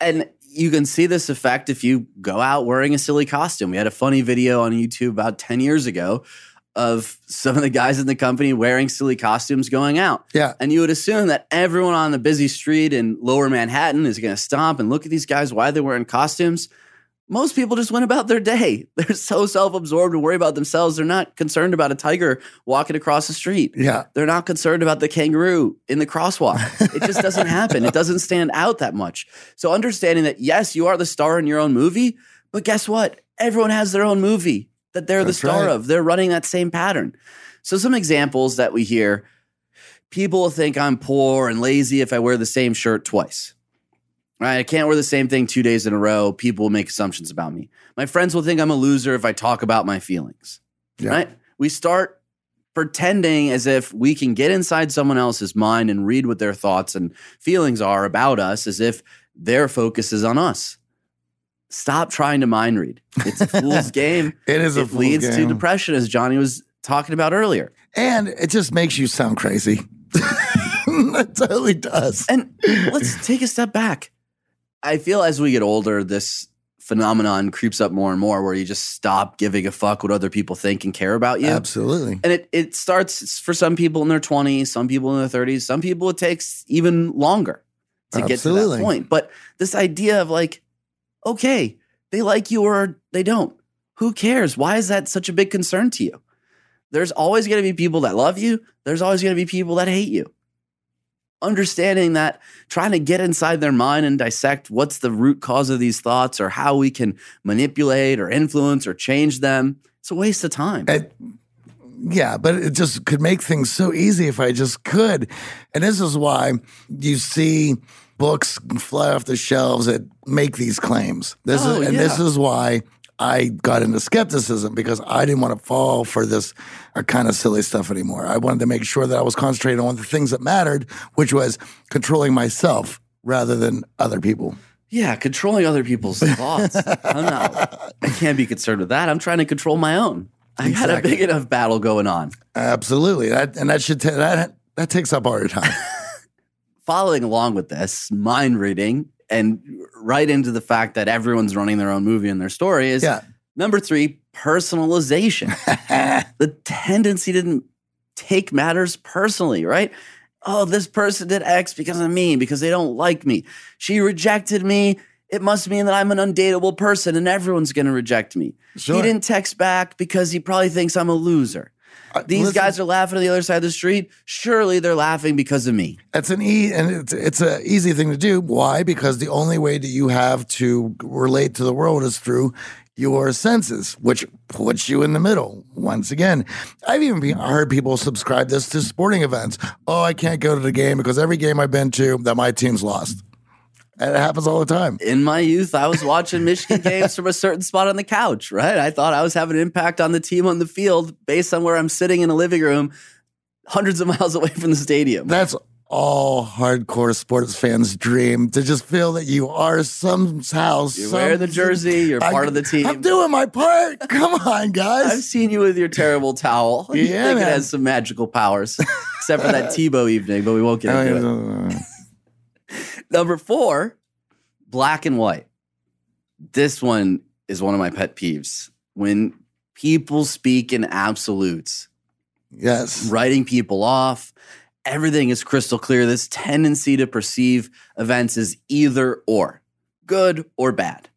And you can see this effect if you go out wearing a silly costume. We had a funny video on YouTube about 10 years ago of some of the guys in the company wearing silly costumes going out.
Yeah.
And you would assume that everyone on the busy street in lower Manhattan is going to stop and look at these guys. Why they're wearing costumes? Most people just went about their day. They're so self absorbed and worry about themselves. They're not concerned about a tiger walking across the street.
Yeah.
They're not concerned about the kangaroo in the crosswalk. It just doesn't happen. It doesn't stand out that much. So understanding that yes, you are the star in your own movie, but guess what? Everyone has their own movie that they're
That's
the star
right.
of. They're running that same pattern. So some examples that we hear, people think I'm poor and lazy if I wear the same shirt twice. Right? I can't wear the same thing 2 days in a row. People will make assumptions about me. My friends will think I'm a loser if I talk about my feelings.
Yeah.
Right? We start pretending as if we can get inside someone else's mind and read what their thoughts and feelings are about us as if their focus is on us. Stop trying to mind read. It's a fool's game.
It is a
it leads to depression, as Johnny was talking about earlier.
And it just makes you sound crazy. it totally does.
And let's take a step back. I feel as we get older, this phenomenon creeps up more and more where you just stop giving a fuck what other people think and care about you.
Absolutely.
And it, it starts for some people in their 20s, some people in their 30s, some people it takes even longer to get to that point. But this idea of like, okay, they like you or they don't. Who cares? Why is that such a big concern to you? There's always going to be people that love you, there's always going to be people that hate you. Understanding that, trying to get inside their mind and dissect what's the root cause of these thoughts or how we can manipulate or influence or change them, it's a waste of time.
It- yeah, but it just could make things so easy if I just could. And this is why you see books fly off the shelves that make these claims. This
Oh,
is and this is why I got into skepticism because I didn't want to fall for this uh, kind of silly stuff anymore. I wanted to make sure that I was concentrating on the things that mattered, which was controlling myself rather than other people.
Yeah, controlling other people's thoughts. I'm not, I can't be concerned with that. I'm trying to control my own. I got a big enough battle going on.
Absolutely. That and that should ta- that that takes up all your time.
Following along with this, mind reading and right into the fact that everyone's running their own movie and their story is
Yeah.
number three, personalization. the tendency to take matters personally, right? Oh, this person did X because of me, because they don't like me. She rejected me. It must mean that I'm an undateable person and everyone's going to reject me.
Sure.
He didn't text back because he probably thinks I'm a loser. Uh, These
listen-
guys are laughing on the other side of the street. Surely they're laughing because of me.
It's an e and it's it's a easy thing to do. Why? Because the only way that you have to relate to the world is through your senses, which puts you in the middle. Once again, I've even be- heard people subscribe this to sporting events. Oh, I can't go to the game because every game I've been to that my team's lost. And it happens all the time.
In my youth, I was watching Michigan games from a certain spot on the couch, right? I thought I was having an impact on the team on the field based on where I'm sitting in a living room hundreds of miles away from the stadium.
That's all hardcore sports fans' dream to just feel that you are somehow.
You wear the jersey, you're part of the team.
I'm doing my part. Come on, guys.
I've seen you with your terrible towel. You
Yeah,
think it has some magical powers, except for that Tebow evening, but we won't get oh, into it. Number four, black and white. This one is one of my pet peeves. When people speak in absolutes,
yes.
writing people off, everything is crystal clear. This tendency to perceive events as either or, good or bad.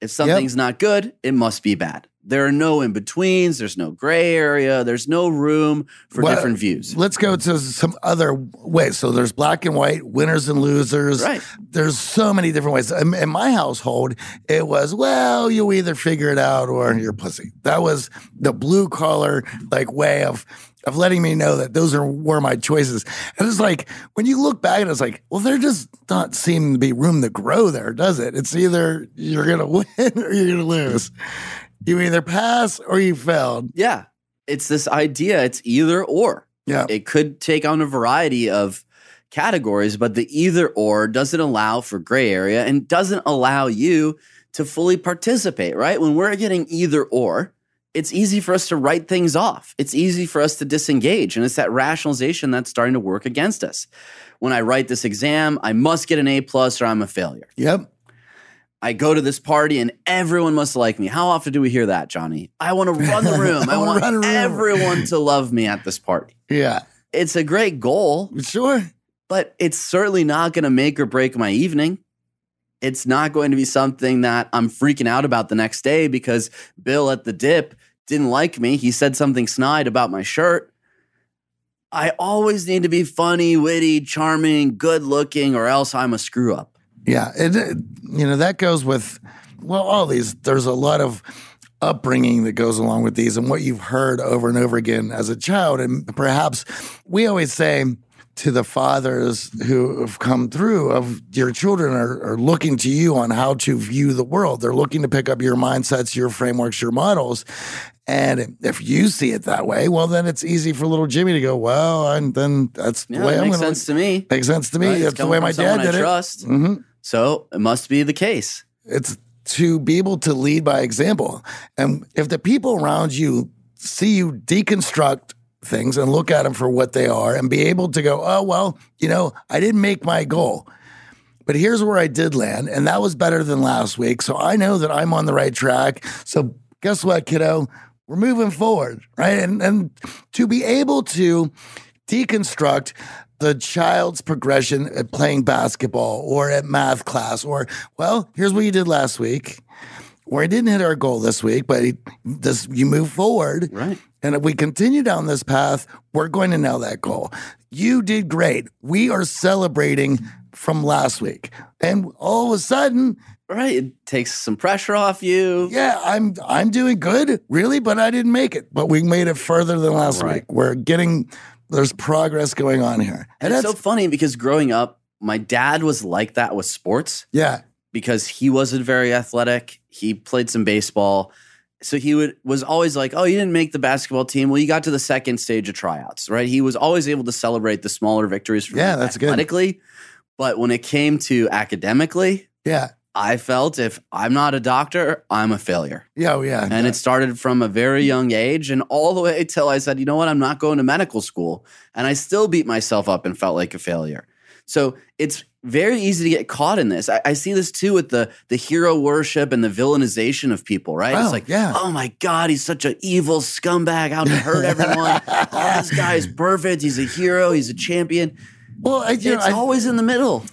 If something's not good, it must be bad. There are no in betweens, there's no gray area, there's no room for
Well,
different views.
Let's go to some other ways. So there's black and white, winners and losers.
Right.
There's so many different ways. In, in my household, it was, well, you either figure it out or you're pussy. That was the blue collar like way of of letting me know that those are were my choices. And it's like when you look back and it's like, well, there just not seem to be room to grow there, does it? It's either you're gonna win or you're gonna lose. You either pass or you failed.
Yeah. It's this idea, it's either or.
Yeah.
It could take on a variety of categories, but the either or doesn't allow for gray area and doesn't allow you to fully participate, right? When we're getting either or, it's easy for us to write things off. It's easy for us to disengage. And it's that rationalization that's starting to work against us. When I write this exam, I must get an A plus or I'm a failure.
Yep.
I go to this party and everyone must like me. How often do we hear that, Johnny? I want to run the room. I,
I
want
room.
everyone to love me at this party.
Yeah.
It's a great goal,
Sure.
but it's certainly not going to make or break my evening. It's not going to be something that I'm freaking out about the next day because Bill at the dip didn't like me. He said something snide about my shirt. I always need to be funny, witty, charming, good looking, or else I'm a screw up.
Yeah, it, it- you know that goes with well all these. There's a lot of upbringing that goes along with these, and what you've heard over and over again as a child, and perhaps we always say to the fathers who have come through of your children are, are looking to you on how to view the world. They're looking to pick up your mindsets, your frameworks, your models. And if you see it that way, well, then it's easy for little Jimmy to go, well, and then that's
Yeah,
the way I'm
makes sense to me.
Makes sense to me.
Right?
That's the way my dad did
I
it.
trust.
hmm
So it must be the case.
It's to be able to lead by example. And if the people around you see you deconstruct things and look at them for what they are and be able to go, oh, well, you know, I didn't make my goal. But here's where I did land, and that was better than last week. So I know that I'm on the right track. So guess what, kiddo? We're moving forward, right? And and to be able to deconstruct the child's progression at playing basketball or at math class, or well, here's what you did last week. Or I didn't hit our goal this week, but it- this you move forward,
Right.
and if we continue down this path, we're going to nail that goal. You did great. We are celebrating from last week. And all of a sudden,
Right. It takes some pressure off you.
yeah, I'm I'm doing good, really, but I didn't make it. But we made it further than last
Right.
week. We're getting there's progress going on here.
And it's so funny because growing up, my dad was like that with sports
yeah.
because he wasn't very athletic. He played some baseball. So he would was always like, "Oh, you didn't make the basketball team. Well, you got to the second stage of tryouts, right?" He was always able to celebrate the smaller victories from
Yeah, that's good.
But when it came to academically,
Yeah.
I felt if I'm not a doctor, I'm a failure.
Yeah, oh, yeah.
And it started from a very young age and all the way till I said, you know what, I'm not going to medical school. And I still beat myself up and felt like a failure. So it's very easy to get caught in this. I, I see this too with the the hero worship and the villainization of people, right?
Oh,
it's like,
yeah.
oh my God, he's such an evil scumbag out to hurt everyone. oh, this guy is perfect. He's a hero. He's a champion.
Well, I, you know,
it's
I-
always in the middle.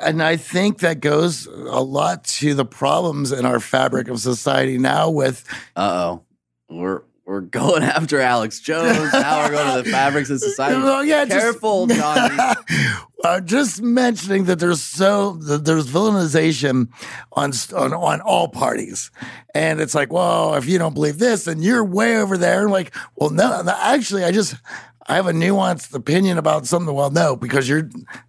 And I think that goes a lot to the problems in our fabric of society now with
Uh oh. We're we're going after Alex Jones. now we're going to the fabrics of society.
Well, yeah, just-
Careful, Johnny.
uh, just mentioning that there's so that there's villainization on, on on all parties, and it's like, well, if you don't believe this, then you're way over there. And like, well, no, no, actually, I just I have a nuanced opinion about something. Well, no, because you're,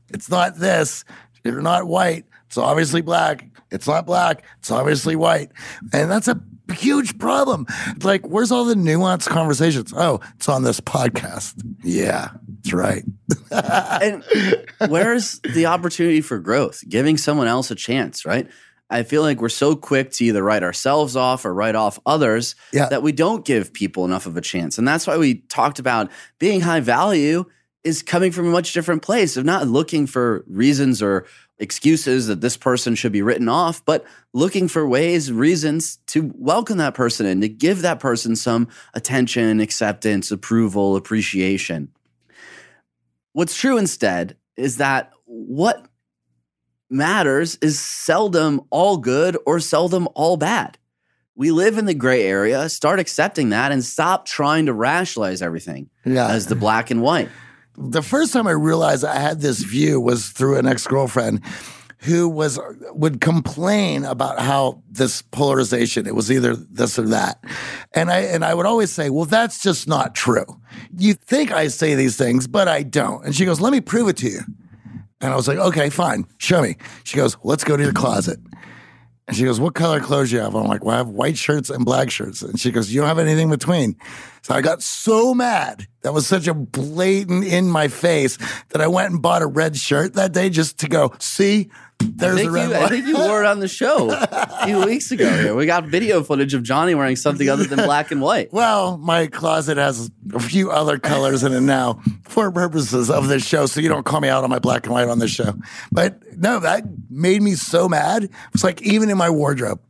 it's not this. You're not white. It's obviously black. It's not black. It's obviously white, and that's a huge problem. It's like, where's all the nuanced conversations? Oh, it's on this podcast. Yeah, that's right.
and where's the opportunity for growth? Giving someone else a chance, right? I feel like we're so quick to either write ourselves off or write off others
Yeah.
that we don't give people enough of a chance. And that's why we talked about being high value is coming from a much different place of not looking for reasons or excuses that this person should be written off, but looking for ways, reasons to welcome that person in, to give that person some attention, acceptance, approval, appreciation. What's true instead is that what matters is seldom all good or seldom all bad. We live in the gray area. Start accepting that and stop trying to rationalize everything
Yeah.
as the black and white.
the first time I realized I had this view was through an ex girlfriend who was would complain about how this polarization it was either this or that and i and i would always say well that's just not true you think i say these things but i don't and she goes let me prove it to you and i was like okay fine show me she goes let's go to your closet and she goes, What color clothes you have? I'm like, Well, I have white shirts and black shirts. And she goes, You don't have anything between. So I got so mad. That was such a blatant in my face that I went and bought a red shirt that day just to go, See, there's a red
you, I think you wore it on the show a few weeks ago. Here. We got video footage of Johnny wearing something other than black and white.
Well, my closet has a few other colors in it now for purposes of this show, so you don't call me out on my black and white on this show. But no, that made me so mad. It's like even in my wardrobe.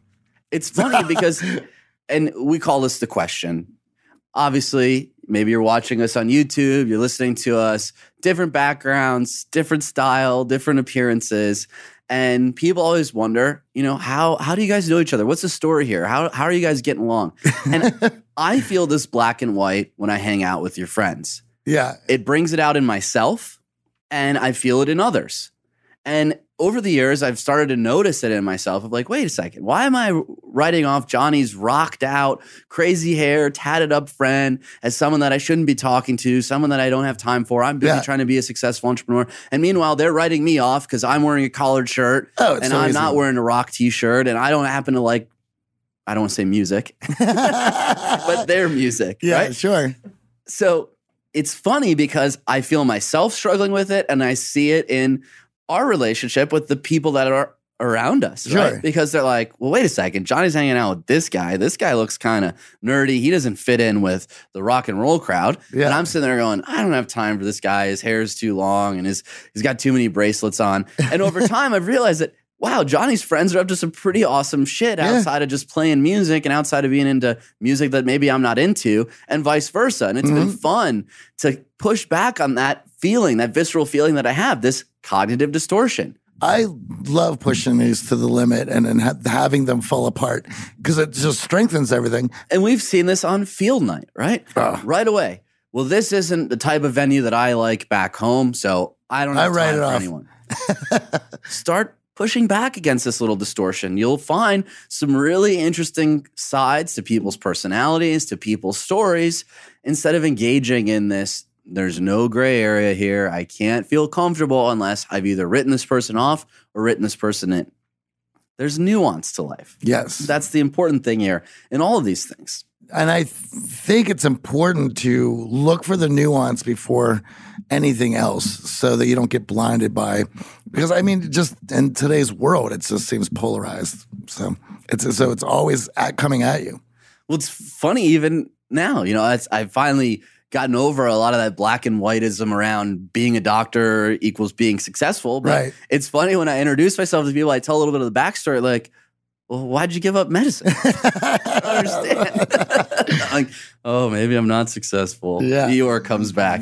It's funny because, and we call this the question. Obviously, maybe you're watching us on YouTube, you're listening to us, different backgrounds, different style, different appearances. And people always wonder, you know, how how do you guys know each other? What's the story here? How how are you guys getting along? And I feel this black and white when I hang out with your friends.
Yeah.
It brings it out in myself and I feel it in others. And over the years, I've started to notice it in myself of like, wait a second, why am I writing off Johnny's rocked out, crazy hair, tatted up friend as someone that I shouldn't be talking to, someone that I don't have time for? I'm busy
Yeah.
trying to be a successful entrepreneur. And meanwhile, they're writing me off because I'm wearing a collared shirt
Oh, it's
and
so
I'm
easy.
not wearing a rock t shirt and I don't happen to like, I don't want to say music, but their music,
yeah,
right?
sure.
So it's funny because I feel myself struggling with it and I see it in our relationship with the people that are around us,
Sure.
right? Because they're like, well, wait a second, Johnny's hanging out with this guy. This guy looks kind of nerdy. He doesn't fit in with the rock and roll crowd.
Yeah.
And I'm sitting there going, I don't have time for this guy. His hair is too long and his he's got too many bracelets on. And over time, I've realized that wow, Johnny's friends are up to some pretty awesome shit
Yeah.
outside of just playing music and outside of being into music that maybe I'm not into, and vice versa. And it's been
Mm-hmm.
fun to push back on that feeling, that visceral feeling that I have, this cognitive distortion.
I love pushing these to the limit and then ha- having them fall apart because it just strengthens everything.
And we've seen this on field night, right?
Ah.
Right away. Well, this isn't the type of venue that I like back home, so I don't
I write it off.
anyone. Start pushing back against this little distortion. You'll find some really interesting sides to people's personalities, to people's stories, instead of engaging in this. There's no gray area here. I can't feel comfortable unless I've either written this person off or written this person in. There's nuance to life.
Yes.
That's the important thing here in all of these things.
and I th- think it's important to look for the nuance before anything else so that you don't get blinded by because I mean just in today's world it just seems polarized. So it's so it's always at, coming at you.
Well, it's funny even now. You know, I've finally gotten over a lot of that black and whiteism around being a doctor equals being successful. But
Right.
it's funny when I introduce myself to people, I tell a little bit of the backstory, like, well, why'd you give up medicine? I don't understand. like, oh, maybe I'm not successful.
Yeah.
Eeyore comes back.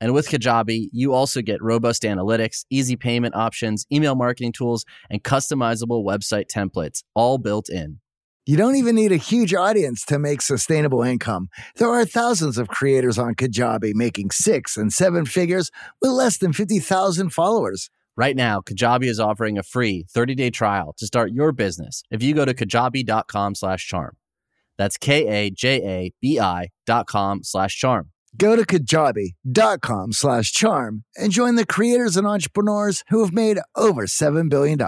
And with Kajabi, you also get robust analytics, easy payment options, email marketing tools, and customizable website templates, all built in.
You don't even need a huge audience to make sustainable income. There are thousands of creators on Kajabi making six and seven figures with less than 50,000 followers.
Right now, Kajabi is offering a free 30-day trial to start your business if you go to kajabi.com slash charm. That's K-A-J-A-B-I dot com slash charm.
Go to kajabi.com slash charm and join the creators and entrepreneurs who have made over $7 billion.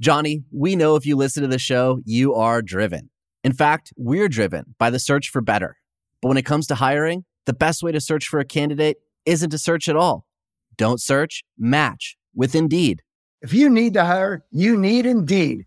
Johnny, we know if you listen to the show, you are driven. In fact, we're driven by the search for better. But when it comes to hiring, the best way to search for a candidate isn't to search at all. Don't search, match with Indeed.
If you need to hire, you need Indeed.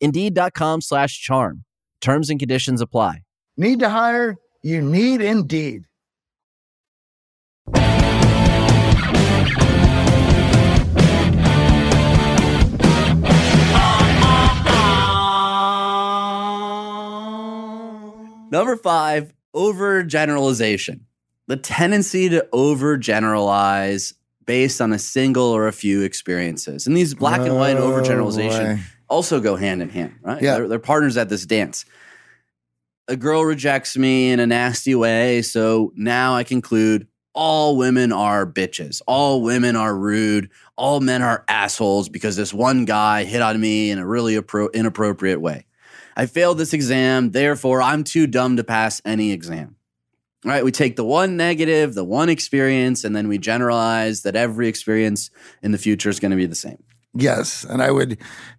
Indeed.com slash charm. Terms and conditions apply.
Need to hire? You need Indeed.
Number five, overgeneralization. The tendency to overgeneralize based on a single or a few experiences. And these black and white
Oh,
overgeneralization
boy.
Also go hand in hand, right?
Yeah.
They're, they're partners at this dance. A girl rejects me in a nasty way, so now I conclude all women are bitches. All women are rude. All men are assholes because this one guy hit on me in a really appro- inappropriate way. I failed this exam, therefore I'm too dumb to pass any exam. All right, we take the one negative, the one experience, and then we generalize that every experience in the future is going to be the same.
Yes. And I would,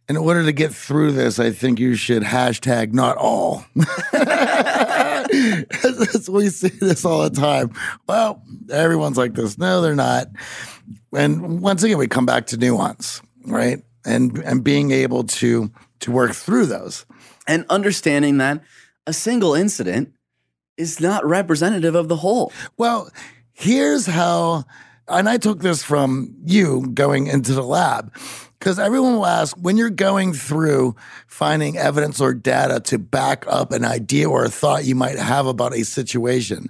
in order to get through this, I think you should hashtag not all. That's- we see this all the time. Well, everyone's like this. No, they're not. And once again, we come back to nuance, right? And and being able to to work through those.
And understanding that a single incident is not representative of the whole.
Well, here's how, and I took this from you going into the lab, because everyone will ask when you're going through finding evidence or data to back up an idea or a thought you might have about a situation.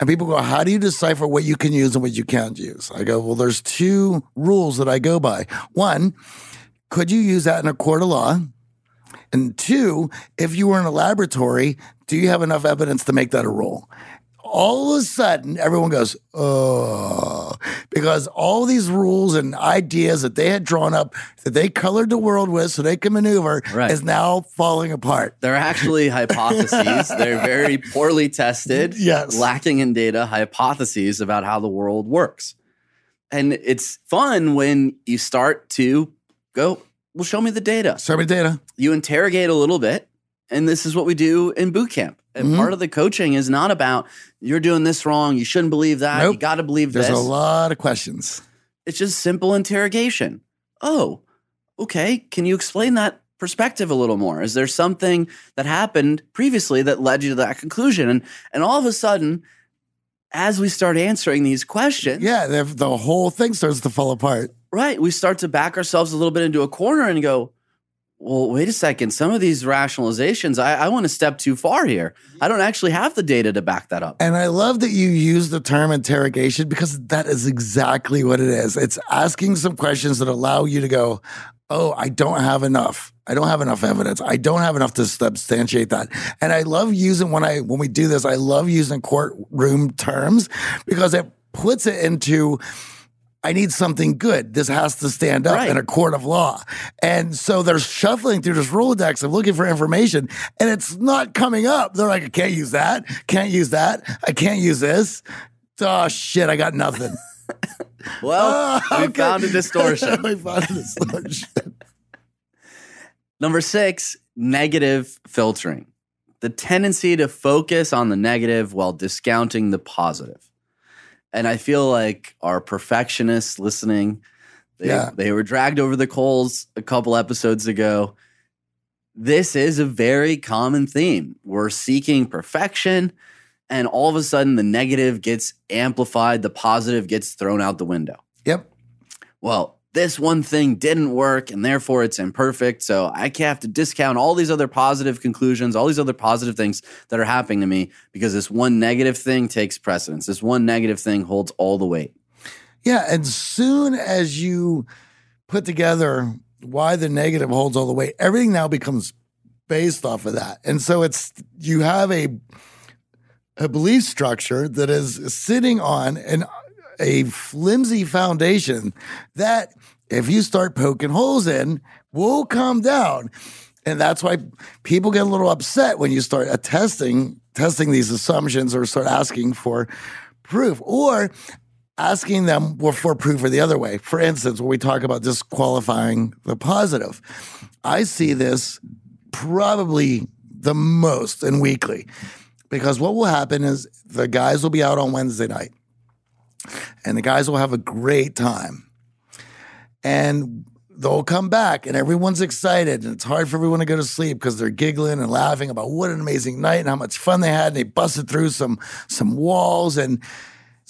And people go, How do you decipher what you can use and what you can't use? I go, Well, there's two rules that I go by. One, could you use that in a court of law? And two, if you were in a laboratory, do you have enough evidence to make that a rule? All of a sudden everyone goes, oh, because all these rules and ideas that they had drawn up that they colored the world with so they can maneuver
Right.
is now falling apart.
They're actually hypotheses. They're very poorly tested,
Yes.
lacking in data, hypotheses about how the world works. And it's fun when you start to go, well, show me the data.
Survey data.
You interrogate a little bit, and this is what we do in boot camp. And
Mhm.
part of the coaching is not about you're doing this wrong, you shouldn't believe that, you
Nope.
got to believe
There's
this.
There's a lot of questions.
It's just simple interrogation. Oh, okay. Can you explain that perspective a little more? Is there something that happened previously that led you to that conclusion? And and all of a sudden, as we start answering these questions,
Yeah, the, the whole thing starts to fall apart.
right, we start to back ourselves a little bit into a corner and go, well, wait a second. Some of these rationalizations, I, I want to step too far here. I don't actually have the data to back that up.
And I love that you use the term interrogation because that is exactly what it is. It's asking some questions that allow you to go, Oh, I don't have enough. I don't have enough evidence. I don't have enough to substantiate that. And I love using when I when we do this, I love using courtroom terms because it puts it into I need something good. This has to stand up
Right.
in a court of law. And so they're shuffling through this Rolodex of looking for information and it's not coming up. They're like, I can't use that. Can't use that. I can't use this. Oh, shit. I got nothing.
Well,
Oh,
we found a distortion.
we found a distortion.
Number six, negative filtering. The tendency to focus on the negative while discounting the positive. And I feel like our perfectionists listening, they,
Yeah.
they were dragged over the coals a couple episodes ago. This is a very common theme. We're seeking perfection, and all of a sudden, the negative gets amplified, the positive gets thrown out the window
yep.
well, this one thing didn't work and therefore it's imperfect. So I have to discount all these other positive conclusions, all these other positive things that are happening to me because this one negative thing takes precedence. This one negative thing holds all the weight.
Yeah. And soon as you put together why the negative holds all the weight, everything now becomes based off of that. And so it's, you have a, a belief structure that is sitting on an, a flimsy foundation that if you start poking holes in will come down. And that's why people get a little upset when you start attesting, testing these assumptions or start asking for proof or asking them for- proof or the other way. For instance, when we talk about disqualifying the positive, I see this probably the most in weekly because what will happen is the guys will be out on Wednesday night and the guys will have a great time. And they'll come back and everyone's excited and it's hard for everyone to go to sleep because they're giggling and laughing about what an amazing night and how much fun they had and they busted through some some walls and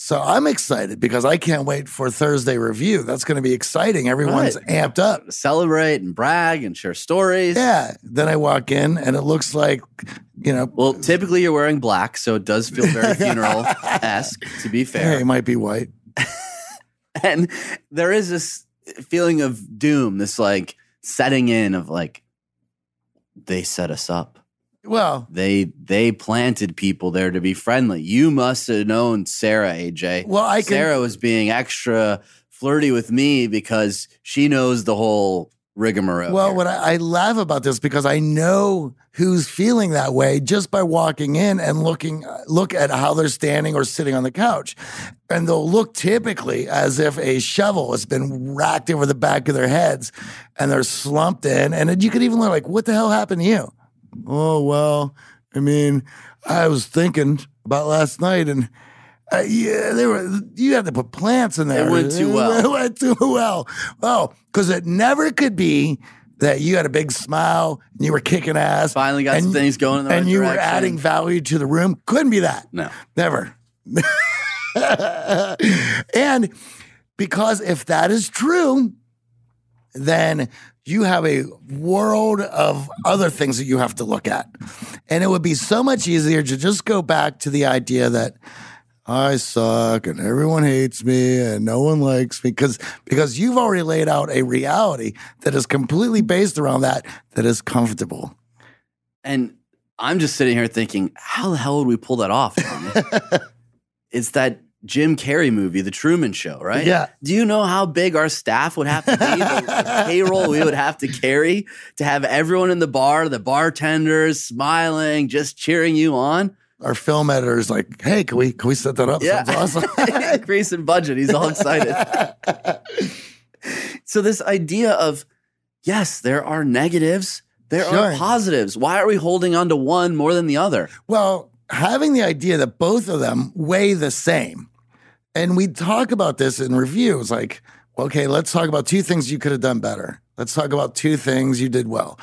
so I'm excited because I can't wait for Thursday review. That's going to be exciting. Everyone's
Right.
amped up.
Celebrate and brag and share stories.
Yeah. Then I walk in and it looks like, you know,
Well, typically you're wearing black, so it does feel very funeral esque, to be fair.
hey, it might be white.
and there is this feeling of doom, this like setting in of like they set us up.
Well,
They they planted people there to be friendly. You must have known Sarah, AJ.
well, I can.
Sarah was being extra flirty with me because she knows the whole rigmarole.
Well,
here.
what I, I laugh about this because I know who's feeling that way just by walking in and looking uh, look at how they're standing or sitting on the couch, and they'll look typically as if a shovel has been racked over the back of their heads, and they're slumped in, and then you could even look like, "What the hell happened to you?" Oh well, I mean, I was thinking about last night and. Uh, yeah, they were. You had to put plants in there.
It went too well.
It went too well. Oh, because it never could be that you had a big smile and you were kicking ass.
finally got some
and-
things going in the
and
right
you were adding value to the room. Couldn't be that.
no.
Never. and because if that is true, then you have a world of other things that you have to look at. And it would be so much easier to just go back to the idea that I suck and everyone hates me and no one likes me because because you've already laid out a reality that is completely based around that that is comfortable.
And I'm just sitting here thinking, how the hell would we pull that off? It's that Jim Carrey movie, The Truman Show, right?
Yeah.
Do you know how big our staff would have to be? the, the payroll we would have to carry to have everyone in the bar, the bartenders smiling, just cheering you on?
Our film editor is like, "Hey, can we can we set that up?
Yeah.
Sounds awesome."
Increase in budget. He's all excited. so this idea of yes, there are negatives, there are positives. Why are we holding on to one more than the other?
Well, having the idea that both of them weigh the same. And we talk about this in reviews like, okay, let's talk about two things you could have done better. Let's talk about two things you did well.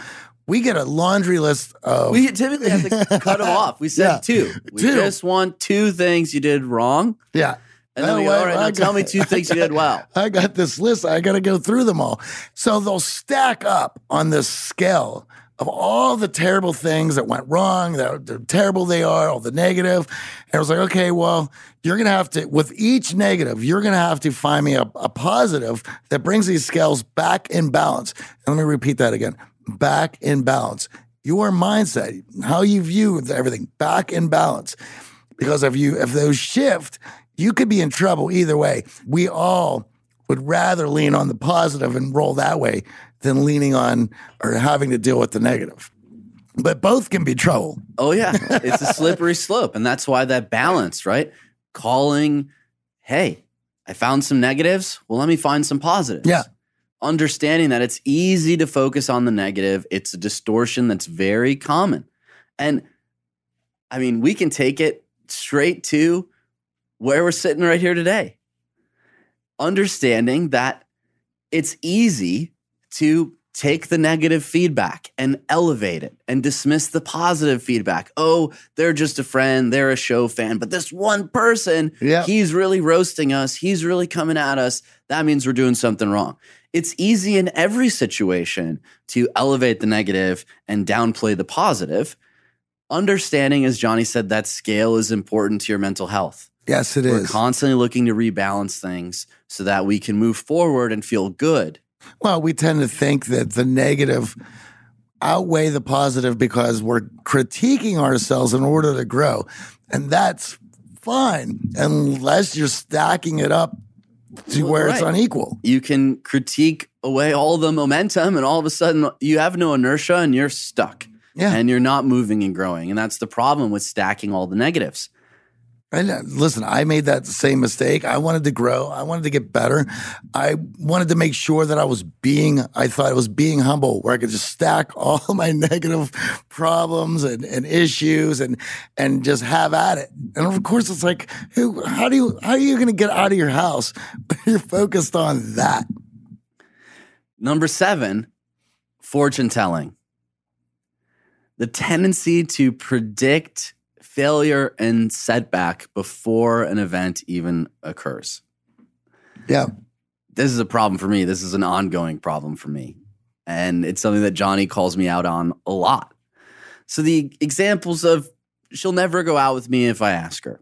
We get a laundry list of
We typically have to cut them off. We said
Yeah.
two. We
Two.
just want two things you did wrong.
yeah.
And then
Oh,
we go, all right, now tell me two things you did well.
I got this list. I got to go through them all. So they'll stack up on this scale of all the terrible things that went wrong, that how terrible they are, all the negative. And I was like, okay, well, you're to have to, with each negative, you're to have to find me a, a positive that brings these scales back in balance. And let me repeat that again back in balance. Your mindset, how you view everything, back in balance because if you if those shift, you could be in trouble either way. We all would rather lean on the positive and roll that way than leaning on or having to deal with the negative. But both can be trouble.
Oh yeah, it's a slippery slope, and that's why that balance, right? Calling, hey, I found some negatives. Well, let me find some positives.
Yeah.
Understanding that it's easy to focus on the negative. It's a distortion that's very common, and I mean, we can take it straight to where we're sitting right here today. Understanding that it's easy to take the negative feedback and elevate it and dismiss the positive feedback. Oh, they're just a friend, they're a show fan, but this one person,
Yeah.
he's really roasting us, he's really coming at us. That means we're doing something wrong. It's easy in every situation to elevate the negative and downplay the positive. Understanding, as Johnny said, that scale is important to your mental health.
Yes, it
We're
is.
constantly looking to rebalance things so that we can move forward and feel good.
well, we tend to think that the negative outweigh the positive because we're critiquing ourselves in order to grow. And that's fine unless you're stacking it up to
Well,
where it's unequal.
you can critique away all the momentum and all of a sudden you have no inertia and you're stuck
Yeah.
and you're not moving and growing and that's the problem with stacking all the negatives
Listen, I made that same mistake. I wanted to grow. I wanted to get better. I wanted to make sure that I was being, I thought I was being humble, where I could just stack all my negative problems and, and issues and and just have at it. And of course, it's like, who, how do you, how are you going to get out of your house when you're focused on that?
number seven fortune telling the tendency to predict failure and setback before an event even occurs
Yeah.
this is a problem for me. This is an ongoing problem for me. And it's something that Johnny calls me out on a lot. So the examples of she'll never go out with me if I ask her.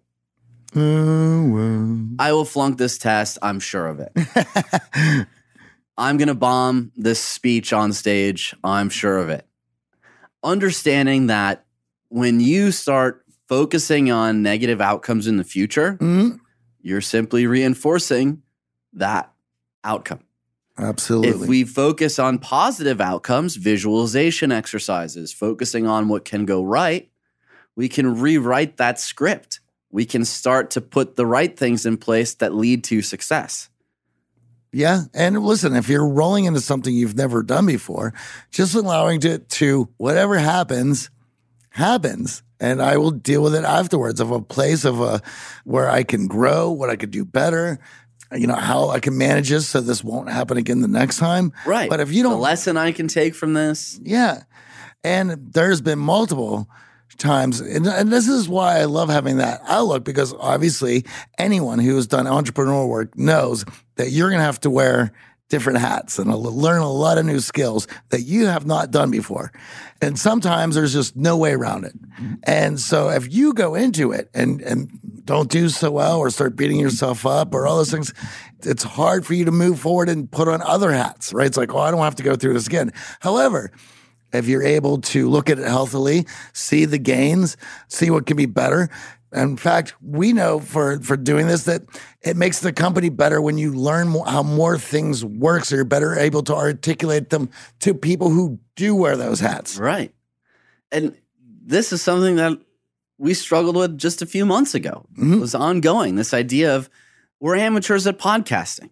Uh, I will flunk this test, I'm sure of it. I'm going to bomb this speech on stage, I'm sure of it. Understanding that when you start focusing on negative outcomes in the future,
Mhm.
you're simply reinforcing that outcome.
Absolutely.
If we focus on positive outcomes, visualization exercises, focusing on what can go right, we can rewrite that script. We can start to put the right things in place that lead to success.
Yeah. And listen, if you're rolling into something you've never done before, just allowing it to whatever happens, happens. And I will deal with it afterwards of a place of a where I can grow, what I could do better, you know, how I can manage this so this won't happen again the next time.
Right.
But if you don't
lesson I can take from this,
yeah. And there's been multiple times. And, and this is why I love having that outlook because obviously anyone who has done entrepreneurial work knows that you're going to have to wear different hats and learn a lot of new skills that you have not done before. And sometimes there's just no way around it. And so if you go into it and, and don't do so well or start beating yourself up or all those things, it's hard for you to move forward and put on other hats, right? It's like, oh, I don't have to go through this again. However, if you're able to look at it healthily, see the gains, see what can be better. In fact, we know for for doing this that it makes the company better when you learn more, how more things work, so you're better able to articulate them to people who do wear those hats.
Right. And this is something that we struggled with just a few months ago.
Mhm.
It was ongoing. This idea of we're amateurs at podcasting.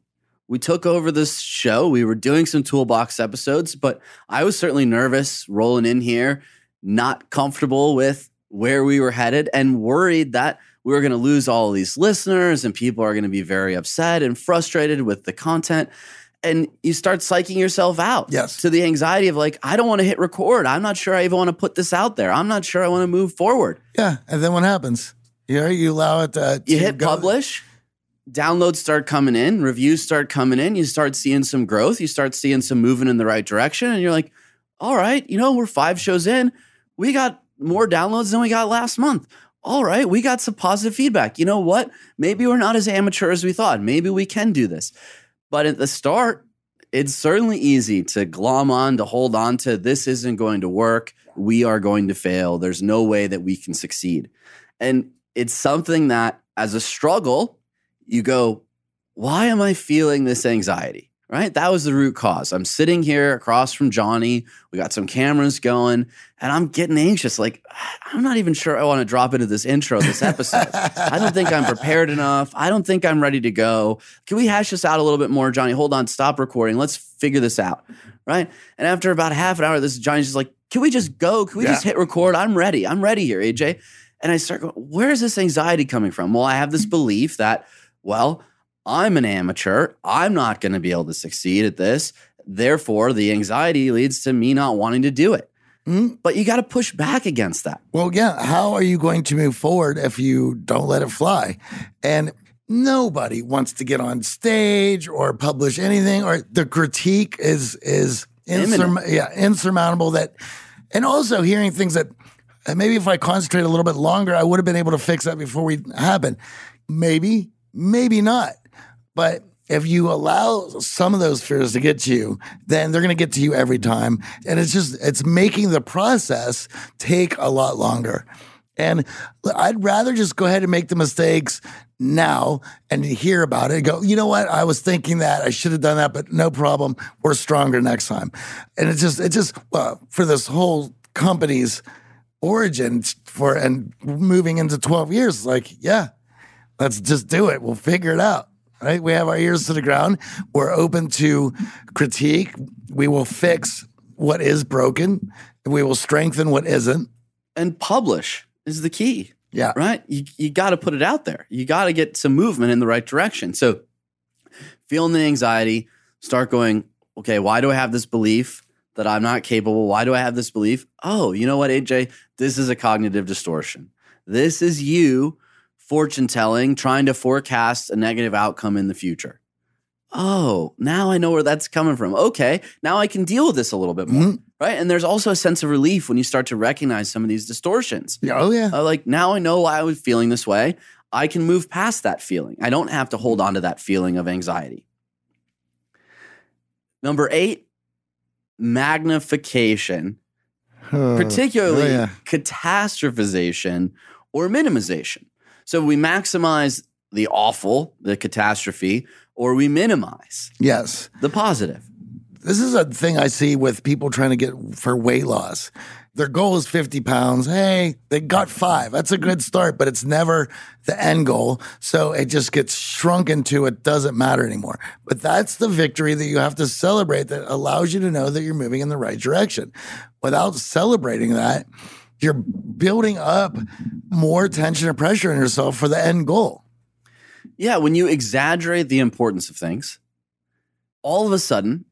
We took over this show. We were doing some toolbox episodes, but I was certainly nervous rolling in here, not comfortable with where we were headed, and worried that we were going to lose all of these listeners and people are going to be very upset and frustrated with the content. And you start psyching yourself out
Yes.
to the anxiety of like, I don't want to hit record. I'm not sure I even want to put this out there. I'm not sure I want to move forward.
Yeah, and then what happens? You know, you allow it to.
You
to
hit
go-
publish, downloads start coming in, reviews start coming in, you start seeing some growth, you start seeing some moving in the right direction, and you're like, all right, you know, we're five shows in, we got more downloads than we got last month. All right, we got some positive feedback. You know what? Maybe we're not as amateur as we thought. Maybe we can do this. But at the start, it's certainly easy to glom on, to hold on to this isn't going to work. We are going to fail. There's no way that we can succeed. And it's something that, as a struggle, you go, why am I feeling this anxiety? Right? That was the root cause. I'm sitting here across from Johnny. We got some cameras going, and I'm getting anxious. Like, I'm not even sure I want to drop into this intro, this episode. I don't think I'm prepared enough. I don't think I'm ready to go. Can we hash this out a little bit more, Johnny? Hold on, stop recording. Let's figure this out. Right? And after about half an hour, this Johnny's just like, can we just go? Can we
Yeah.
just hit record? I'm ready. I'm ready here, AJ. And I start going, where is this anxiety coming from? Well, I have this belief that, well, I'm an amateur. I'm not going to be able to succeed at this. Therefore, the anxiety leads to me not wanting to do it.
Mhm.
But you got to push back against that.
Well, yeah. How are you going to move forward if you don't let it fly? And nobody wants to get on stage or publish anything, or the critique is is insurm- yeah insurmountable. That, and also hearing things that maybe if I concentrate a little bit longer, I would have been able to fix that before we happened. Maybe, maybe not. But if you allow some of those fears to get to you, then they're going to get to you every time. And it's just, it's making the process take a lot longer. And I'd rather just go ahead and make the mistakes now and hear about it go, you know what? I was thinking that I should have done that, but no problem. We're stronger next time. And it's just, it's just, well, for this whole company's origin for, and moving into 12 years, like, yeah, let's just do it. We'll figure it out. Right? We have our ears to the ground. We're open to critique. We will fix what is broken. We will strengthen what isn't.
And publish is the key.
Yeah.
right? You, you got to put it out there. You got to get some movement in the right direction. So, feeling the anxiety, start going, okay, why do I have this belief that I'm not capable? Why do I have this belief? Oh, you know what, AJ? This is a cognitive distortion. This is you fortune telling, trying to forecast a negative outcome in the future. Oh, now I know where that's coming from. Okay, now I can deal with this a little bit more,
Mhm.
right? And there's also a sense of relief when you start to recognize some of these distortions.
Oh, yeah.
Uh, like now I know why I was feeling this way. I can move past that feeling. I don't have to hold on to that feeling of anxiety. Number eight, magnification,
Oh,
particularly
oh, yeah.
catastrophization or minimization. So we maximize the awful, the catastrophe, or we minimize
Yes.
the positive.
This is a thing I see with people trying to get for weight loss. Their goal is 50 pounds. Hey, they got five. That's a good start, but it's never the end goal. So it just gets shrunk into it doesn't matter anymore. But that's the victory that you have to celebrate that allows you to know that you're moving in the right direction. Without celebrating that, you're building up more tension and pressure in yourself for the end goal.
Yeah, when you exaggerate the importance of things, all of a sudden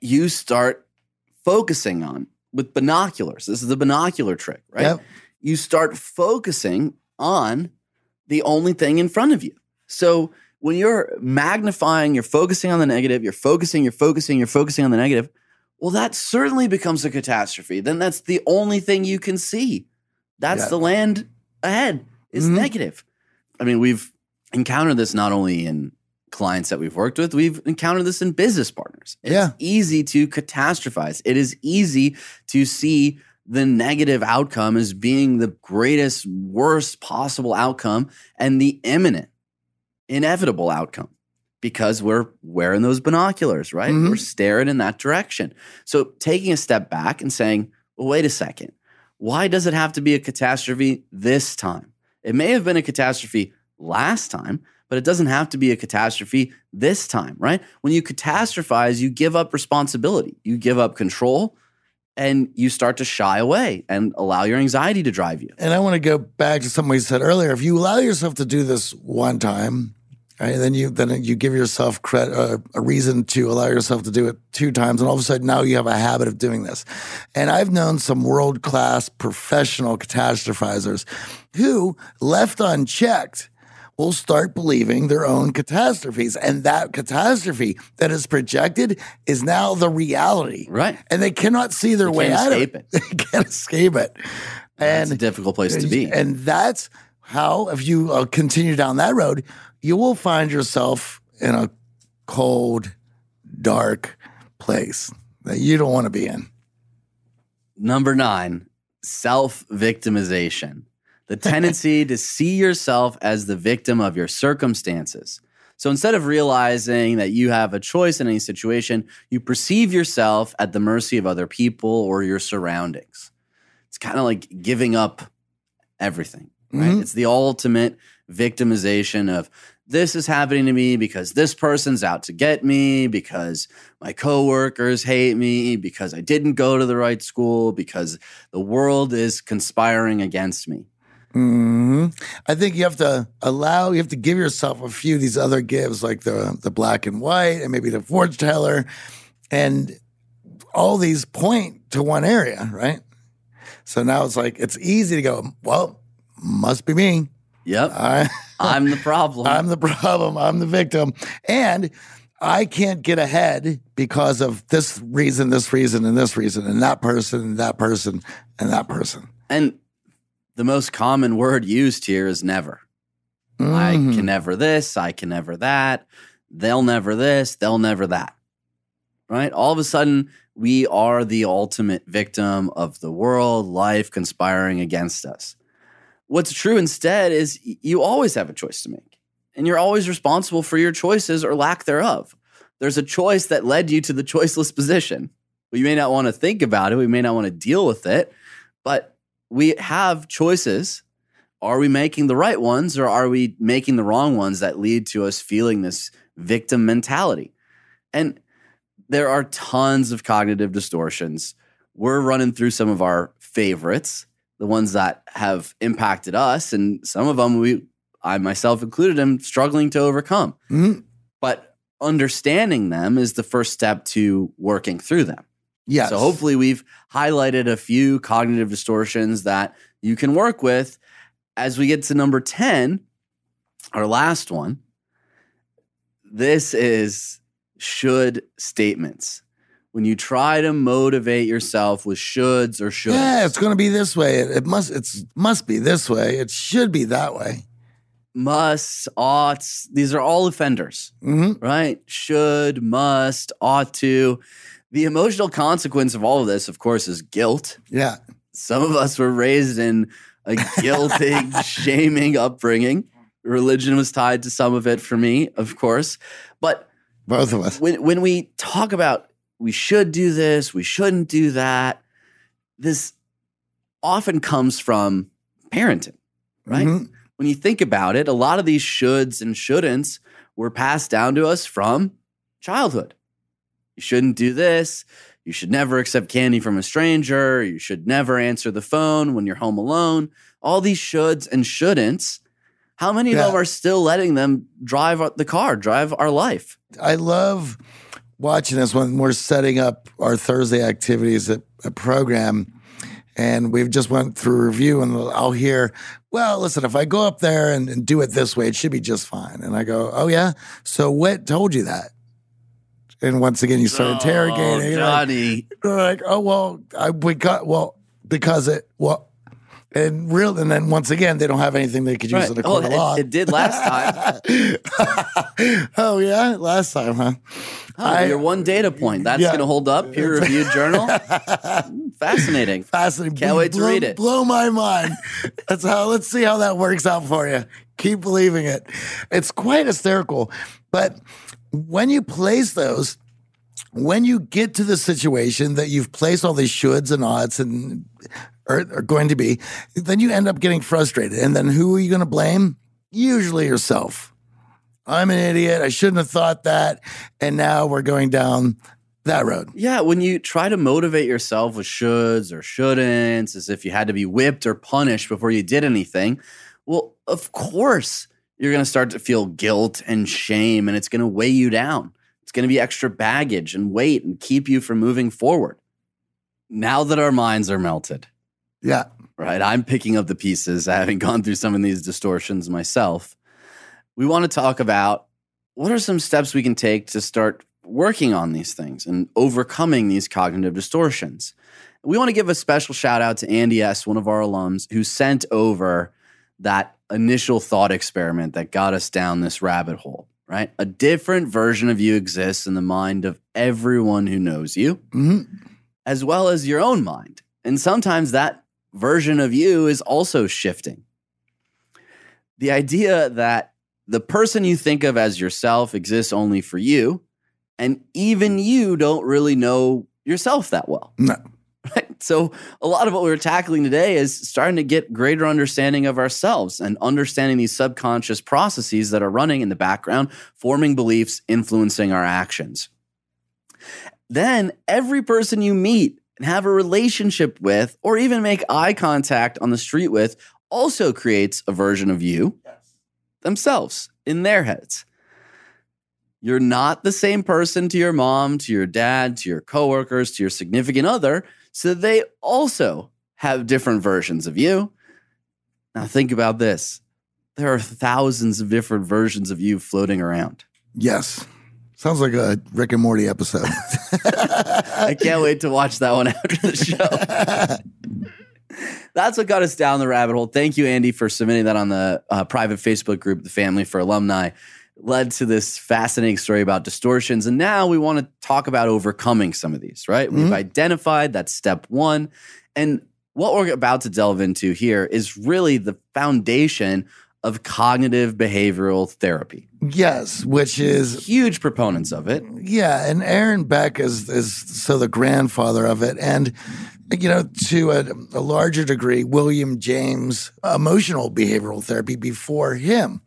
you start focusing on with binoculars. This is the binocular trick, right?
Yep.
You start focusing on the only thing in front of you. So when you're magnifying, you're focusing on the negative, you're focusing, you're focusing, you're focusing on the negative. Well, that certainly becomes a catastrophe. Then that's the only thing you can see. That's
Yeah.
the land ahead is
Mhm.
negative. I mean, we've encountered this not only in clients that we've worked with, we've encountered this in business partners. It's
Yeah.
easy to catastrophize. It is easy to see the negative outcome as being the greatest, worst possible outcome and the imminent, inevitable outcome because we're wearing those binoculars, right?
Mhm.
We're staring in that direction. So taking a step back and saying, well, wait a second. Why does it have to be a catastrophe this time? It may have been a catastrophe last time, but it doesn't have to be a catastrophe this time, right? When you catastrophize, you give up responsibility, you give up control, and you start to shy away and allow your anxiety to drive you.
And I want to go back to something we said earlier. If you allow yourself to do this one time, right, then you then you give yourself credit, uh, a reason to allow yourself to do it two times, and all of a sudden now you have a habit of doing this. And I've known some world class professional catastrophizers who, left unchecked, will start believing their own catastrophes, and that catastrophe that is projected is now the reality,
Right.
And they cannot see their
You
way out of
it.
it. They can't escape it.
That's
And
a difficult place to be.
and that's how, if you uh, continue down that road, you will find yourself in a cold, dark place that you don't want to be in.
Number nine, self victimization. The tendency to see yourself as the victim of your circumstances. So instead of realizing that you have a choice in any situation, you perceive yourself at the mercy of other people or your surroundings. It's kind of like giving up everything, right?
Mhm.
It's the ultimate victimization of this is happening to me because this person's out to get me, because my coworkers hate me, because I didn't go to the right school, because the world is conspiring against me.
hmm I think you have to allow, you have to give yourself a few of these other gives, like the the black and white, and maybe the fortune teller, and all these point to one area, right? So now it's like it's easy to go. Well, must be me.
Yep.
I,
I'm the problem.
I'm the problem. I'm the victim. And I can't get ahead because of this reason, this reason, and this reason, and that person, and that person, and that person.
and the most common word used here is never. I
Mhm.
can never this, I can never that. They'll never this, they'll never that. Right? All of a sudden, we are the ultimate victim of the world, life conspiring against us. What's true instead is you always have a choice to make, and you're always responsible for your choices or lack thereof. There's a choice that led you to the choiceless position. We may not want to think about it, we may not want to deal with it, but we have choices are we making the right ones or are we making the wrong ones that lead to us feeling this victim mentality? And there are tons of cognitive distortions. We're running through some of our favorites, the ones that have impacted us, and some of them we, I myself included, am struggling to overcome.
Mhm.
But understanding them is the first step to working through them.
Yes.
So hopefully we've highlighted a few cognitive distortions that you can work with. As we get to number 10, our last one, this is should statements. When you try to motivate yourself with shoulds or shoulds.
Yeah, it's going to be this way. It, it must. It's must be this way. It should be that way.
Musts, oughts, these are all offenders.
hmm
right? Should, must, ought to. The emotional consequence of all of this, of course, is guilt.
Yeah.
Some of us were raised in a guilting, shaming upbringing. Religion was tied to some of it for me, of course. But
Both of us.
when when we talk about we should do this, we shouldn't do that, this often comes from parenting, right?
Mhm.
When you think about it, a lot of these shoulds and shouldn'ts were passed down to us from childhood. You shouldn't do this. You should never accept candy from a stranger. You should never answer the phone when you're home alone. All these shoulds and shouldn'ts. How many
Yeah.
of them are still letting them drive the car, drive our life?
I love watching this when we're setting up our Thursday activities at a program, and we've just went through review, and I'll hear, "Well, listen, if I go up there and, and do it this way, it should be just fine." And I go, "Oh yeah, so what told you that?" And once again, you start oh, interrogating.
Oh,
like-
Johnny.
Like, oh well, I we got well because it well, And real, and then once again, they don't have anything they could use
Right.
in a
Oh,
court of
it-
law.
it did last
time. oh yeah, last time, huh?
Oh,
I-
your one data point. That's
Yeah.
going to hold up. Peer reviewed journal. Fascinating.
Fascinating.
Can't wait to
Blow-
read it.
Blow my mind. That's how. Let's see how that works out for you. Keep believing it. It's quite hysterical. But when you place those, when you get to the situation that you've placed all these shoulds and oughts and are, are going to be, then you end up getting frustrated. And then who are you going to blame? Usually yourself. I'm an idiot. I shouldn't have thought that. And now we're going down that road.
Yeah, when you try to motivate yourself with shoulds or shouldn'ts, as if you had to be whipped or punished before you did anything, well, of course you're going to start to feel guilt and shame, and it's going to weigh you down. It's going to be extra baggage and weight and keep you from moving forward. Now that our minds are melted,
Yeah.
right? I'm picking up the pieces, having gone through some of these distortions myself. We want to talk about what are some steps we can take to start working on these things and overcoming these cognitive distortions. We want to give a special shout out to Andy S., one of our alums, who sent over that initial thought experiment that got us down this rabbit hole, right? A different version of you exists in the mind of everyone who knows you
Mhm.
as well as your own mind. And sometimes that version of you is also shifting. The idea that the person you think of as yourself exists only for you, and even you don't really know yourself that well.
No.
So, a lot of what we're tackling today is starting to get greater understanding of ourselves and understanding these subconscious processes that are running in the background, forming beliefs, influencing our actions then every person you meet and have a relationship with, or even make eye contact on the street with, also creates a version of you themselves in their heads. You're not the same person to your mom, to your dad, to your coworkers, to your significant other. So they also have different versions of you. Now, think about this there are thousands of different versions of you floating around.
Yes. Sounds like a Rick and Morty episode.
I can't wait to watch that one after the show. That's what got us down the rabbit hole. Thank you, Andy, for submitting that on the uh, private Facebook group, The Family for Alumni. Led to this fascinating story about distortions. And now we want to talk about overcoming some of these, right? We've mm-hmm. identified that's step one. And what we're about to delve into here is really the foundation of cognitive behavioral therapy.
yes, which is
Huge proponents of it.
yeah, and Aaron Beck is is so the grandfather of it, and you know to a, a larger degree, William James emotional behavioral therapy before him,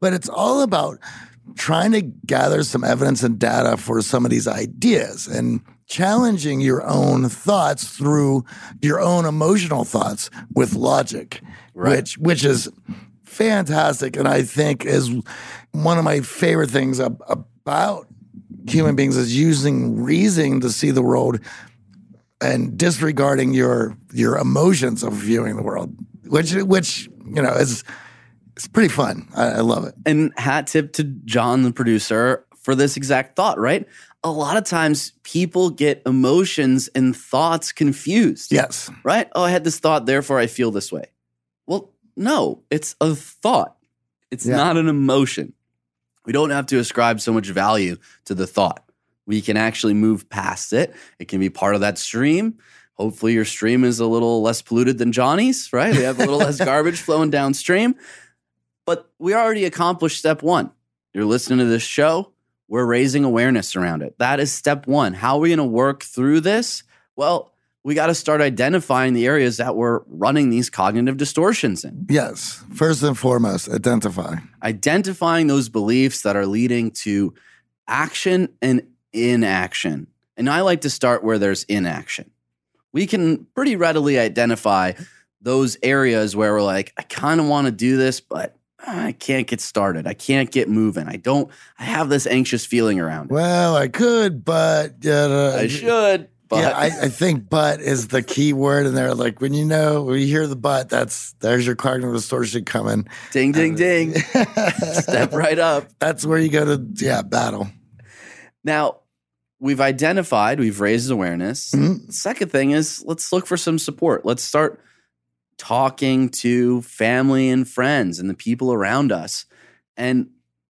but it's all about trying to gather some evidence and data for some of these ideas and challenging your own thoughts through your own emotional thoughts with logic, which which is fantastic. And I think is one of my favorite things ab- about human beings is using reason to see the world and disregarding your your emotions of viewing the world, which which you know is it's pretty fun. I, I love it.
and hat tip to John, the producer, for this exact thought, right? A lot of times people get emotions and thoughts confused.
Yes,
Right? Oh, I had this thought, therefore I feel this way. Well, no, it's a thought, it's
Yeah.
not an emotion. We don't have to ascribe so much value to the thought. We can actually move past it. It can be part of that stream. Hopefully, your stream is a little less polluted than Johnny's, right? We have a little less garbage flowing downstream. But we already accomplished step one. You're listening to this show, we're raising awareness around it. That is step one. How are we going to work through this? Well, we got to start identifying the areas that we're running these cognitive distortions in,
yes. First and foremost, identify.
identifying those beliefs that are leading to action and inaction. And I like to start where there's inaction. We can pretty readily identify those areas where we're like, I kind of want to do this, but I can't get started. I can't get moving. I don't, I have this anxious feeling around it.
Well, I could, but uh,
I should, but
yeah, I, I think "but" is the key word in there. Like when you know when you hear the "but," that's there's your cognitive distortion coming.
ding, ding, ding. Step right up.
That's where you go to yeah battle.
Now, we've identified, we've raised awareness.
Mhm.
Second thing is let's look for some support. Let's start talking to family and friends and the people around us and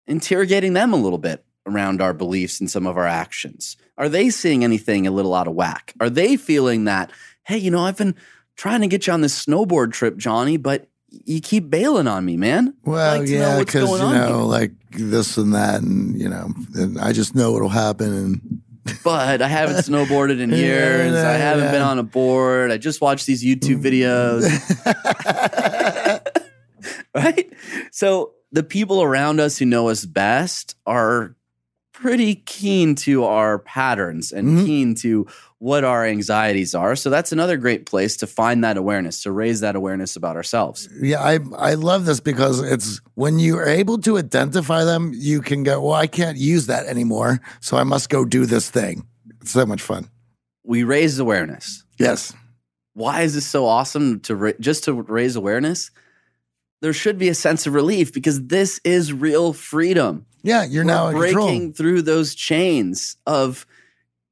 interrogating them a little bit around our beliefs and some of our actions. Are they seeing anything a little out of whack? Are they feeling that, hey, you know, I've been trying to get you on this snowboard trip, Johnny, but you keep bailing on me, man.
Well,
like
yeah, because you know,
here.
like this and that, and you know, and I just know it'll happen. And
but I haven't snowboarded in
Yeah,
years. I haven't been on a board. I just watched these YouTube videos. right? So the people around us who know us best are pretty keen to our patterns and
Mhm.
keen to what our anxieties are. So that's another great place to find that awareness, to raise that awareness about ourselves.
yeah, I I love this because it's when you are able to identify them, you can go, well, I can't use that anymore, so I must go do this thing. It's so much fun.
We raise awareness.
Yes.
why is this so awesome to ra- just to raise awareness there should be a sense of relief because this is real freedom
Yeah, you're
We're
now in
breaking
control.
through those chains of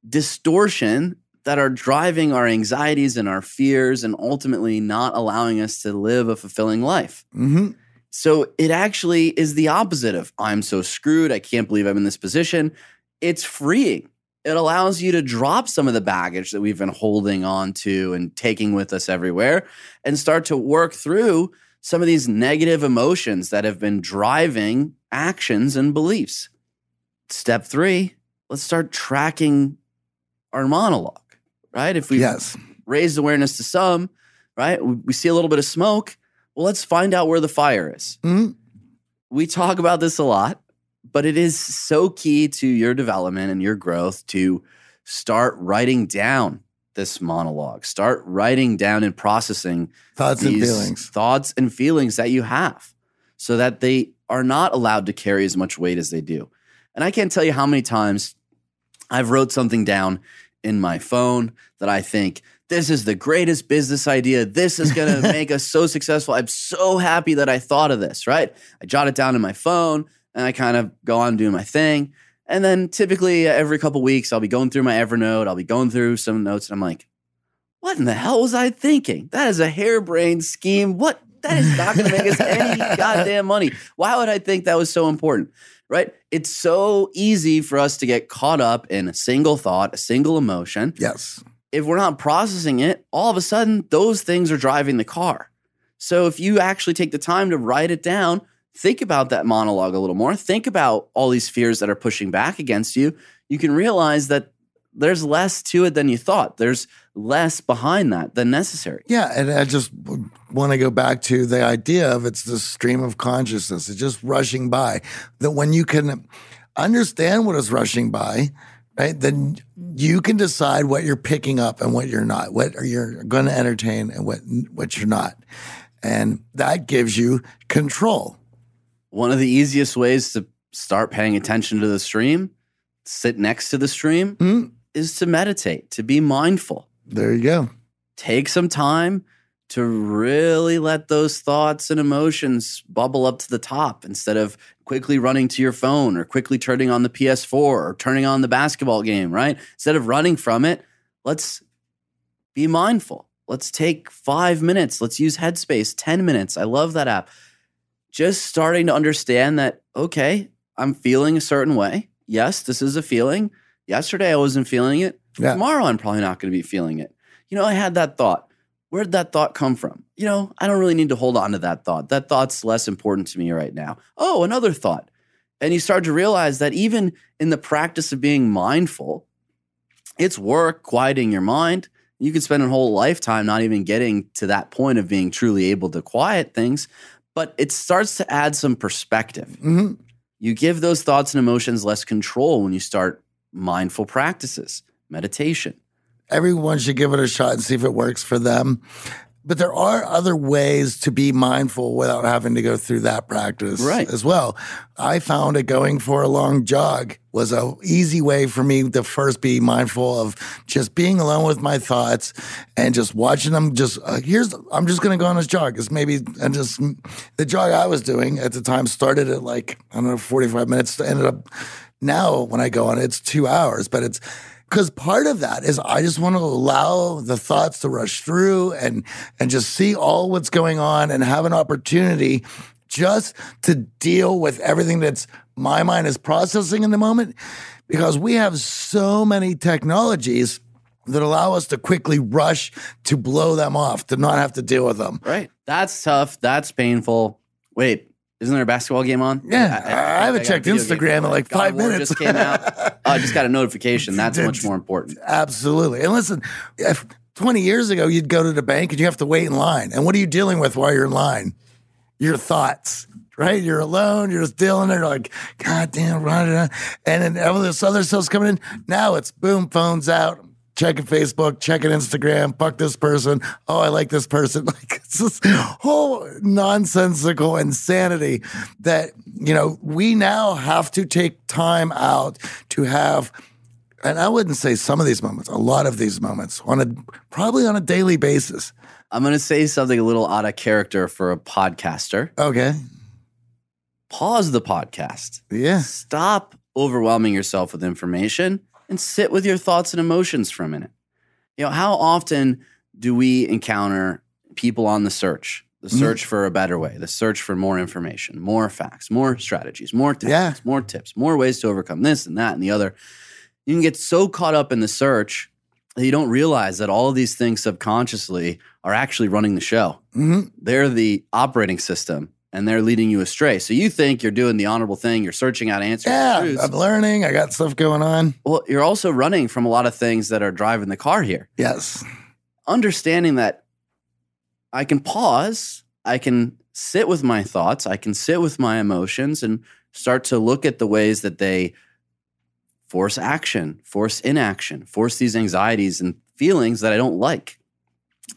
distortion that are driving our anxieties and our fears and ultimately not allowing us to live a fulfilling life
hmm
so it actually is the opposite of I'm so screwed. I can't believe I'm in this position. It's freeing. It allows you to drop some of the baggage that we've been holding on to and taking with us everywhere and start to work through some of these negative emotions that have been driving actions and beliefs. Step three, let's start tracking our monologue, right? If we
Yes.
raised awareness to some, right? We, we see a little bit of smoke. Well, let's find out where the fire is.
Mhm.
We talk about this a lot, but it is so key to your development and your growth to start writing down this monologue. Start writing down and processing
Thoughts and feelings.
thoughts and feelings that you have so that they are not allowed to carry as much weight as they do. And I can't tell you how many times I've wrote something down in my phone that I think this is the greatest business idea. This is going to make us so successful. I'm so happy that I thought of this, right? I jot it down in my phone and I kind of go on doing my thing. And then typically every couple weeks, I'll be going through my Evernote, I'll be going through some notes, and I'm like, what in the hell was I thinking? That is a harebrained scheme. What? That is not going to make us any goddamn money. Why would I think that was so important? Right? It's so easy for us to get caught up in a single thought, a single emotion.
Yes.
If we're not processing it, all of a sudden those things are driving the car. So if you actually take the time to write it down, think about that monologue a little more, think about all these fears that are pushing back against you, you can realize that there's less to it than you thought. There's less behind that than necessary.
Yeah, and I just want to go back to the idea of it's the stream of consciousness. It's just rushing by. That when you can understand what is rushing by, right, then you can decide what you're picking up and what you're not, what you're going to entertain and what what you're not, and that gives you control.
One of the easiest ways to start paying attention to the stream, sit next to the stream,
Mm.
Is to meditate, to be mindful.
There you go.
take some time to really let those thoughts and emotions bubble up to the top instead of quickly running to your phone or quickly turning on the PS4 or turning on the basketball game, right? Instead of running from it, let's be mindful. Let's take five minutes. Let's use Headspace, 10 minutes. I love that app. Just starting to understand that, okay, I'm feeling a certain way. Yes, this is a feeling. Yesterday I wasn't feeling it.
Yeah.
Tomorrow I'm probably not going to be feeling it. You know, I had that thought. Where did that thought come from? You know, I don't really need to hold on to that thought. That thought's less important to me right now. Oh, another thought. And you start to realize that even in the practice of being mindful, it's work quieting your mind. You can spend a whole lifetime not even getting to that point of being truly able to quiet things, but it starts to add some perspective.
hmm
You give those thoughts and emotions less control when you start mindful practices, meditation.
everyone should give it a shot and see if it works for them. But there are other ways to be mindful without having to go through that practice
Right.
as well. I found that going for a long jog was a easy way for me to first be mindful of just being alone with my thoughts and just watching them. Just uh, here's I'm just going to go on this jog. It's maybe and just the jog I was doing at the time started at like I don't know 45 minutes. Ended up now when I go on it's two hours, but it's because part of that is I just want to allow the thoughts to rush through and and just see all what's going on and have an opportunity just to deal with everything that's my mind is processing in the moment because we have so many technologies that allow us to quickly rush to blow them off, to not have to deal with them.
Right. That's tough. That's painful. Wait, isn't there a basketball game on?
Yeah, I, I, haven't
got
checked Instagram in like
God
five minutes.
Just came out. Oh, I just got a notification. That's much more important.
Absolutely. And listen, if 20 years ago you'd go to the bank and you have to wait in line, and what are you dealing with while you're in line? Your thoughts. Right, you're alone. You're just dealing. You're like, God damn, and then all this other stuff's coming in. Now it's boom, phones out, checking Facebook, checking Instagram, fuck this person. Oh, I like this person. Like it's this whole nonsensical insanity that, you know, we now have to take time out to have, and I wouldn't say some of these moments, a lot of these moments on a probably on a daily basis.
I'm going to say something a little out of character for a podcaster.
Okay.
Pause the podcast.
Yeah.
Stop overwhelming yourself with information and sit with your thoughts and emotions for a minute. You know, how often do we encounter people on the search, the
Mm-hmm.
search for a better way, the search for more information, more facts, more strategies, more tactics,
Yeah.
more tips, more ways to overcome this and that and the other? You can get so caught up in the search that you don't realize that all of these things subconsciously are actually running the show.
hmm
They're the operating system and they're leading you astray. So you think you're doing the honorable thing, you're searching out answers.
Yeah. I'm learning. I got stuff going on.
Well, you're also running from a lot of things that are driving the car here.
Yes.
Understanding that I can pause, I can sit with my thoughts, I can sit with my emotions and start to look at the ways that they force action, force inaction, force these anxieties and feelings that I don't like.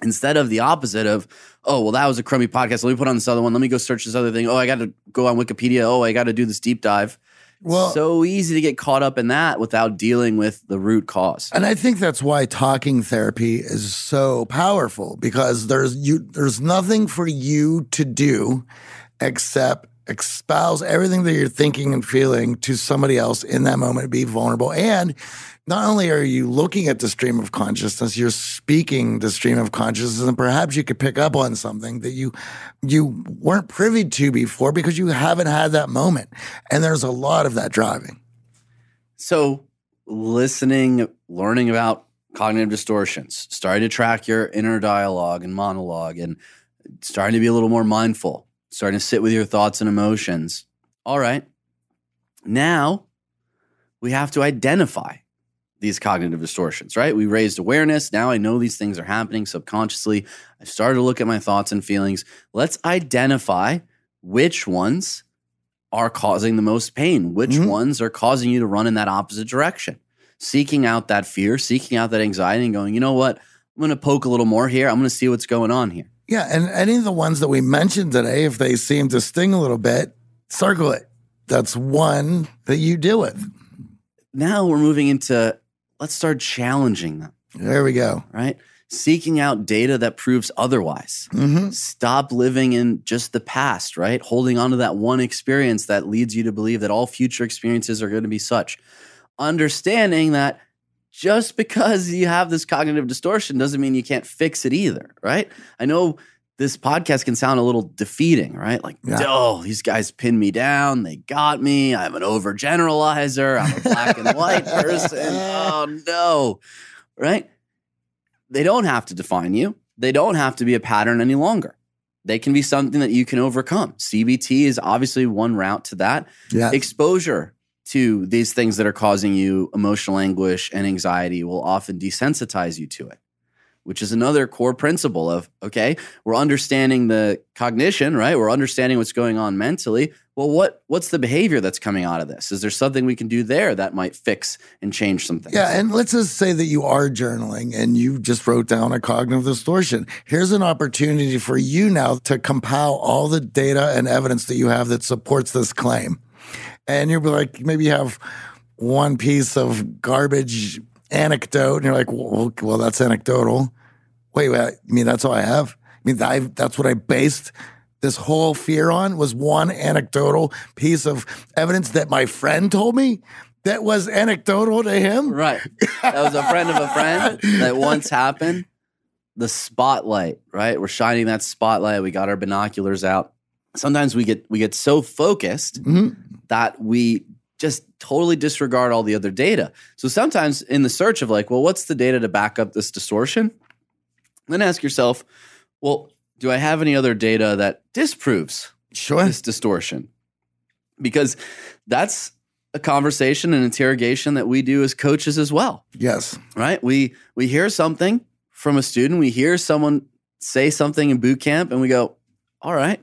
Instead of the opposite of, oh, well, that was a crummy podcast. Let me put on this other one. Let me go search this other thing. Oh, I got to go on Wikipedia. Oh, I got to do this deep dive.
Well,
so easy to get caught up in that without dealing with the root cause.
And I think that's why talking therapy is so powerful because there's you there's nothing for you to do except espouse everything that you're thinking and feeling to somebody else in that moment be vulnerable. And not only are you looking at the stream of consciousness you're speaking the stream of consciousness and perhaps you could pick up on something that you you weren't privy to before because you haven't had that moment. And there's a lot of that driving.
So, listening, learning about cognitive distortions, starting to track your inner dialogue and monologue, and starting to be a little more mindful, starting to sit with your thoughts and emotions. All right. Now we have to identify these cognitive distortions, right? We raised awareness. Now I know these things are happening subconsciously. I started to look at my thoughts and feelings. Let's identify which ones are causing the most pain, which
Mhm.
ones are causing you to run in that opposite direction. Seeking out that fear, seeking out that anxiety, and going, you know what? I'm going to poke a little more here. I'm going to see what's going on here.
Yeah, and any of the ones that we mentioned today, if they seem to sting a little bit, circle it. That's one that you deal with.
Now we're moving into let's start challenging them,
There we go.
right? Seeking out data that proves otherwise.
hmm
Stop living in just the past, right? Holding on to that one experience that leads you to believe that all future experiences are going to be such. Understanding that just because you have this cognitive distortion doesn't mean you can't fix it either, right? I know this podcast can sound a little defeating, right? Like,
Yeah.
oh, these guys pinned me down. They got me. I'm an overgeneralizer. I'm a black and white person. Oh, no, right? They don't have to define you. They don't have to be a pattern any longer. They can be something that you can overcome. CBT is obviously one route to that
Yeah.
exposure to these things that are causing you emotional anguish and anxiety will often desensitize you to it which is another core principle of okay we're understanding the cognition right we're understanding what's going on mentally well what what's the behavior that's coming out of this is there something we can do there that might fix and change something?
Yeah, and let's just say that you are journaling and you just wrote down a cognitive distortion. Here's an opportunity for you now to compile all the data and evidence that you have that supports this claim. And you'll be like, maybe you have one piece of garbage anecdote, and you're like, well, well that's anecdotal. Wait, wait, you mean that's all I have? I mean, I, that's what I based this whole fear on was one anecdotal piece of evidence that my friend told me that was anecdotal to him.
Right. That was a friend of a friend that once happened. The spotlight, right? We're shining that spotlight. We got our binoculars out. Sometimes we get we get so focused
Mhm.
That we just totally disregard all the other data. So sometimes in the search of like, well, what's the data to back up this distortion? Then ask yourself, well, do I have any other data that disproves
Sure.
this distortion? Because that's a conversation and interrogation that we do as coaches as well
Yes.
right? We we hear something from a student, we hear someone say something in boot camp, and we go, "All right,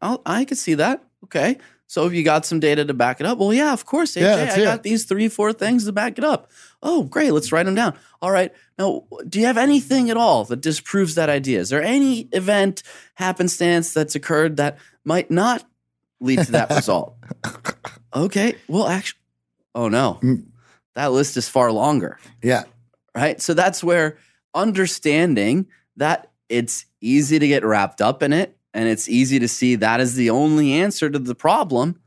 I'll, I can see that. Okay, so if you got some data to back it up, well, yeah, of course, AJ,
Yeah,
I
it.
got these three, four things to back it up. Oh, great, let's write them down. All right, now, do you have anything at all that disproves that idea? Is there any event, happenstance that's occurred that might not lead to that result? Okay, well, actually, oh no,
Mm.
that list is far longer
Yeah.
right? So that's where understanding that it's easy to get wrapped up in it and it's easy to see that is the only answer to the problem.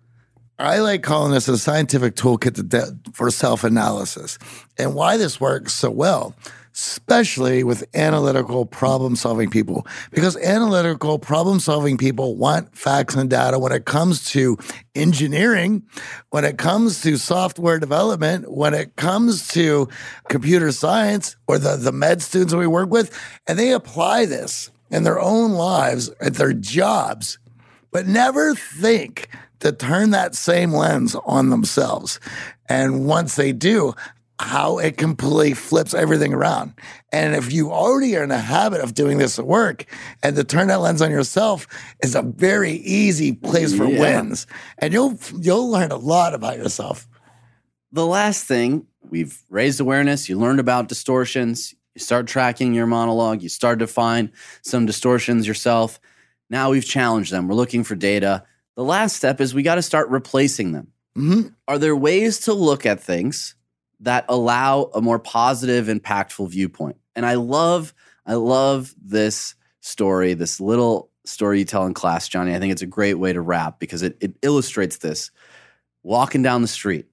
I like calling this a scientific toolkit to de- for self analysis. And why this works so well, especially with analytical problem solving people, because analytical problem solving people want facts and data when it comes to engineering, when it comes to software development, when it comes to computer science or the, the med students we work with. And they apply this in their own lives at their jobs but never think to turn that same lens on themselves. And once they do, how it completely flips everything around. And if you already are in a habit of doing this at work, and to turn that lens on yourself is a very easy place for
Yeah.
wins. And you'll you'll learn a lot about yourself.
The last thing, we've raised awareness, you learned about distortions, you start tracking your monologue, you start to find some distortions yourself. Now we've challenged them. We're looking for data. The last step is we got to start replacing them.
Mhm.
Are there ways to look at things that allow a more positive, impactful viewpoint? And I love, I love this story, this little story you tell in class, Johnny. I think it's a great way to wrap because it, it illustrates this. Walking down the street,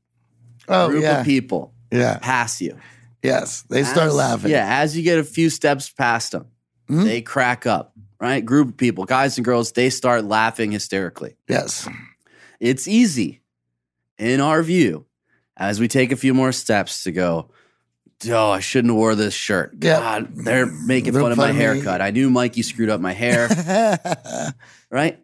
Oh
group
yeah,
of people
yeah,
pass you.
Yes. They start
As-
laughing.
Yeah, as you get a few steps past them,
Mhm.
they crack up, right? Group of people, guys and girls, they start laughing hysterically.
Yes.
It's easy, in our view, as we take a few more steps to go, oh, I shouldn't have wore this shirt.
Yeah.
God, they're making
They're
fun of my haircut. I knew Mikey screwed up my hair, right?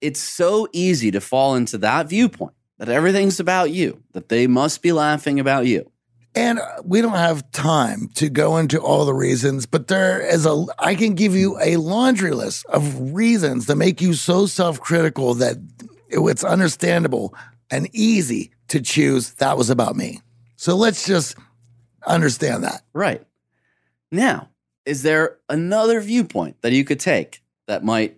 It's so easy to fall into that viewpoint that everything's about you, that they must be laughing about you.
And we don't have time to go into all the reasons, but there is a, I can give you a laundry list of reasons to make you so self critical that it's understandable and easy to choose that was about me. So let's just understand that.
Right. Now, is there another viewpoint that you could take that might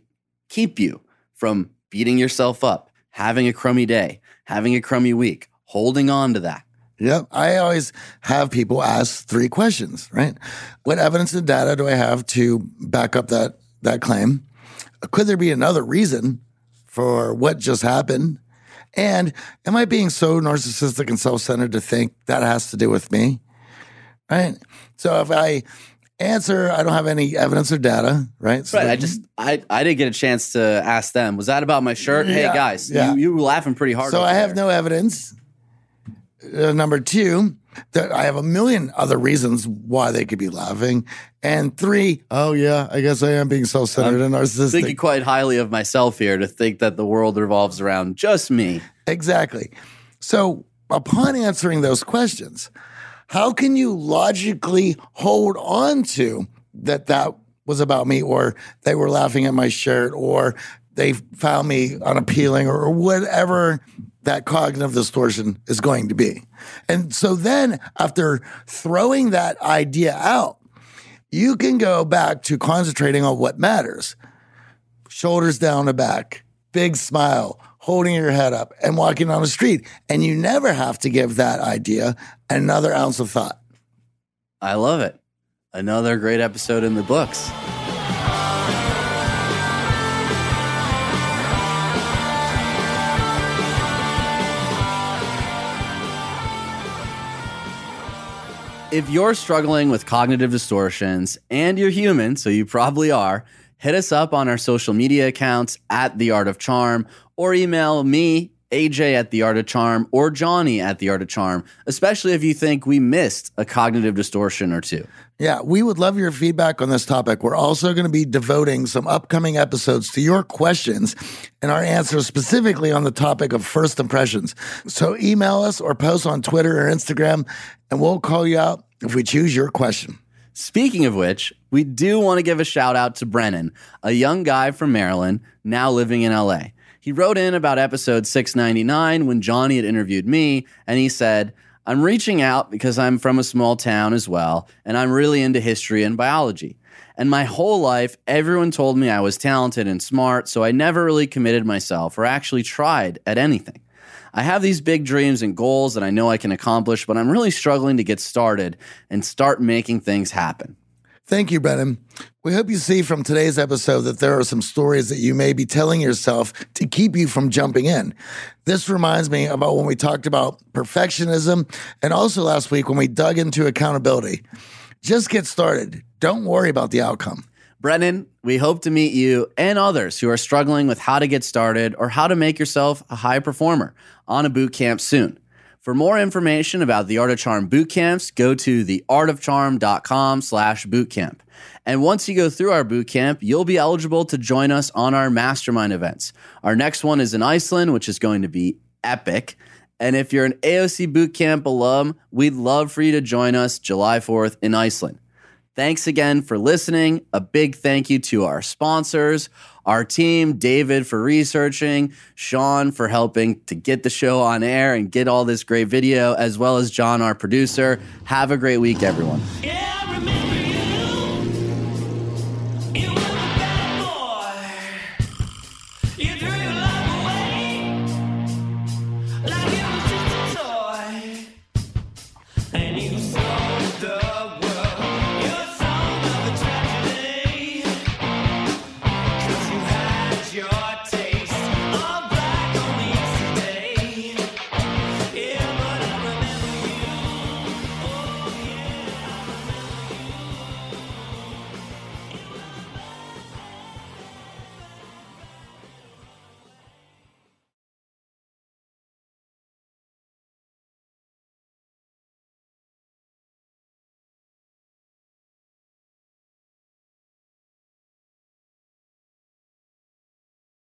keep you from beating yourself up, having a crummy day, having a crummy week, holding on to that?
Yep. I always have people ask three questions, right? What evidence and data do I have to back up that that claim? Could there be another reason for what just happened? And am I being so narcissistic and self-centered to think that has to do with me? Right? So if I answer I don't have any evidence or data, right? So
Right. I just I I didn't get a chance to ask them. Was that about my shirt? Hey guys,
yeah.
you, you were laughing pretty hard.
So I have
there.
no evidence. Uh, number two, that I have a million other reasons why they could be laughing. And three, oh yeah, I guess I am being self-centered and narcissistic.
thinking quite highly of myself here to think that the world revolves around just me.
exactly. So upon answering those questions, how can you logically hold on to that that was about me or they were laughing at my shirt or they found me unappealing or whatever that cognitive distortion is going to be. And so then after throwing that idea out, you can go back to concentrating on what matters. Shoulders down the back, big smile, holding your head up and walking on the street. And you never have to give that idea another ounce of thought.
I love it. Another great episode in the books. If you're struggling with cognitive distortions and you're human, so you probably are, hit us up on our social media accounts at The Art of Charm or email me, AJ at The Art of Charm, or Johnny at The Art of Charm, especially if you think we missed a cognitive distortion or two.
Yeah, we would love your feedback on this topic. We're also going to be devoting some upcoming episodes to your questions and our answers specifically on the topic of first impressions. So email us or post on Twitter or Instagram, and we'll call you out if we choose your question.
Speaking of which, we do want to give a shout out to Brennan, a young guy from Maryland, now living in LA. He wrote in about episode 699 when Johnny had interviewed me, and he said, I'm reaching out because I'm from a small town as well, and I'm really into history and biology. And my whole life, everyone told me I was talented and smart, so I never really committed myself or actually tried at anything. I have these big dreams and goals that I know I can accomplish, but I'm really struggling to get started and start making things happen.
Thank you, Brennan. We hope you see from today's episode that there are some stories that you may be telling yourself to keep you from jumping in. This reminds me about when we talked about perfectionism and also last week when we dug into accountability. Just get started. Don't worry about the outcome.
Brennan, we hope to meet you and others who are struggling with how to get started or how to make yourself a high performer on a boot camp soon. For more information about the Art of Charm boot camps, go to theartofcharm.com slash bootcamp. And once you go through our boot camp, you'll be eligible to join us on our mastermind events. Our next one is in Iceland, which is going to be epic. And if you're an AOC bootcamp alum, we'd love for you to join us July 4th in Iceland. Thanks again for listening. A big thank you to our sponsors, our team, David for researching, Sean for helping to get the show on air and get all this great video, as well as John, our producer. Have a great week, everyone.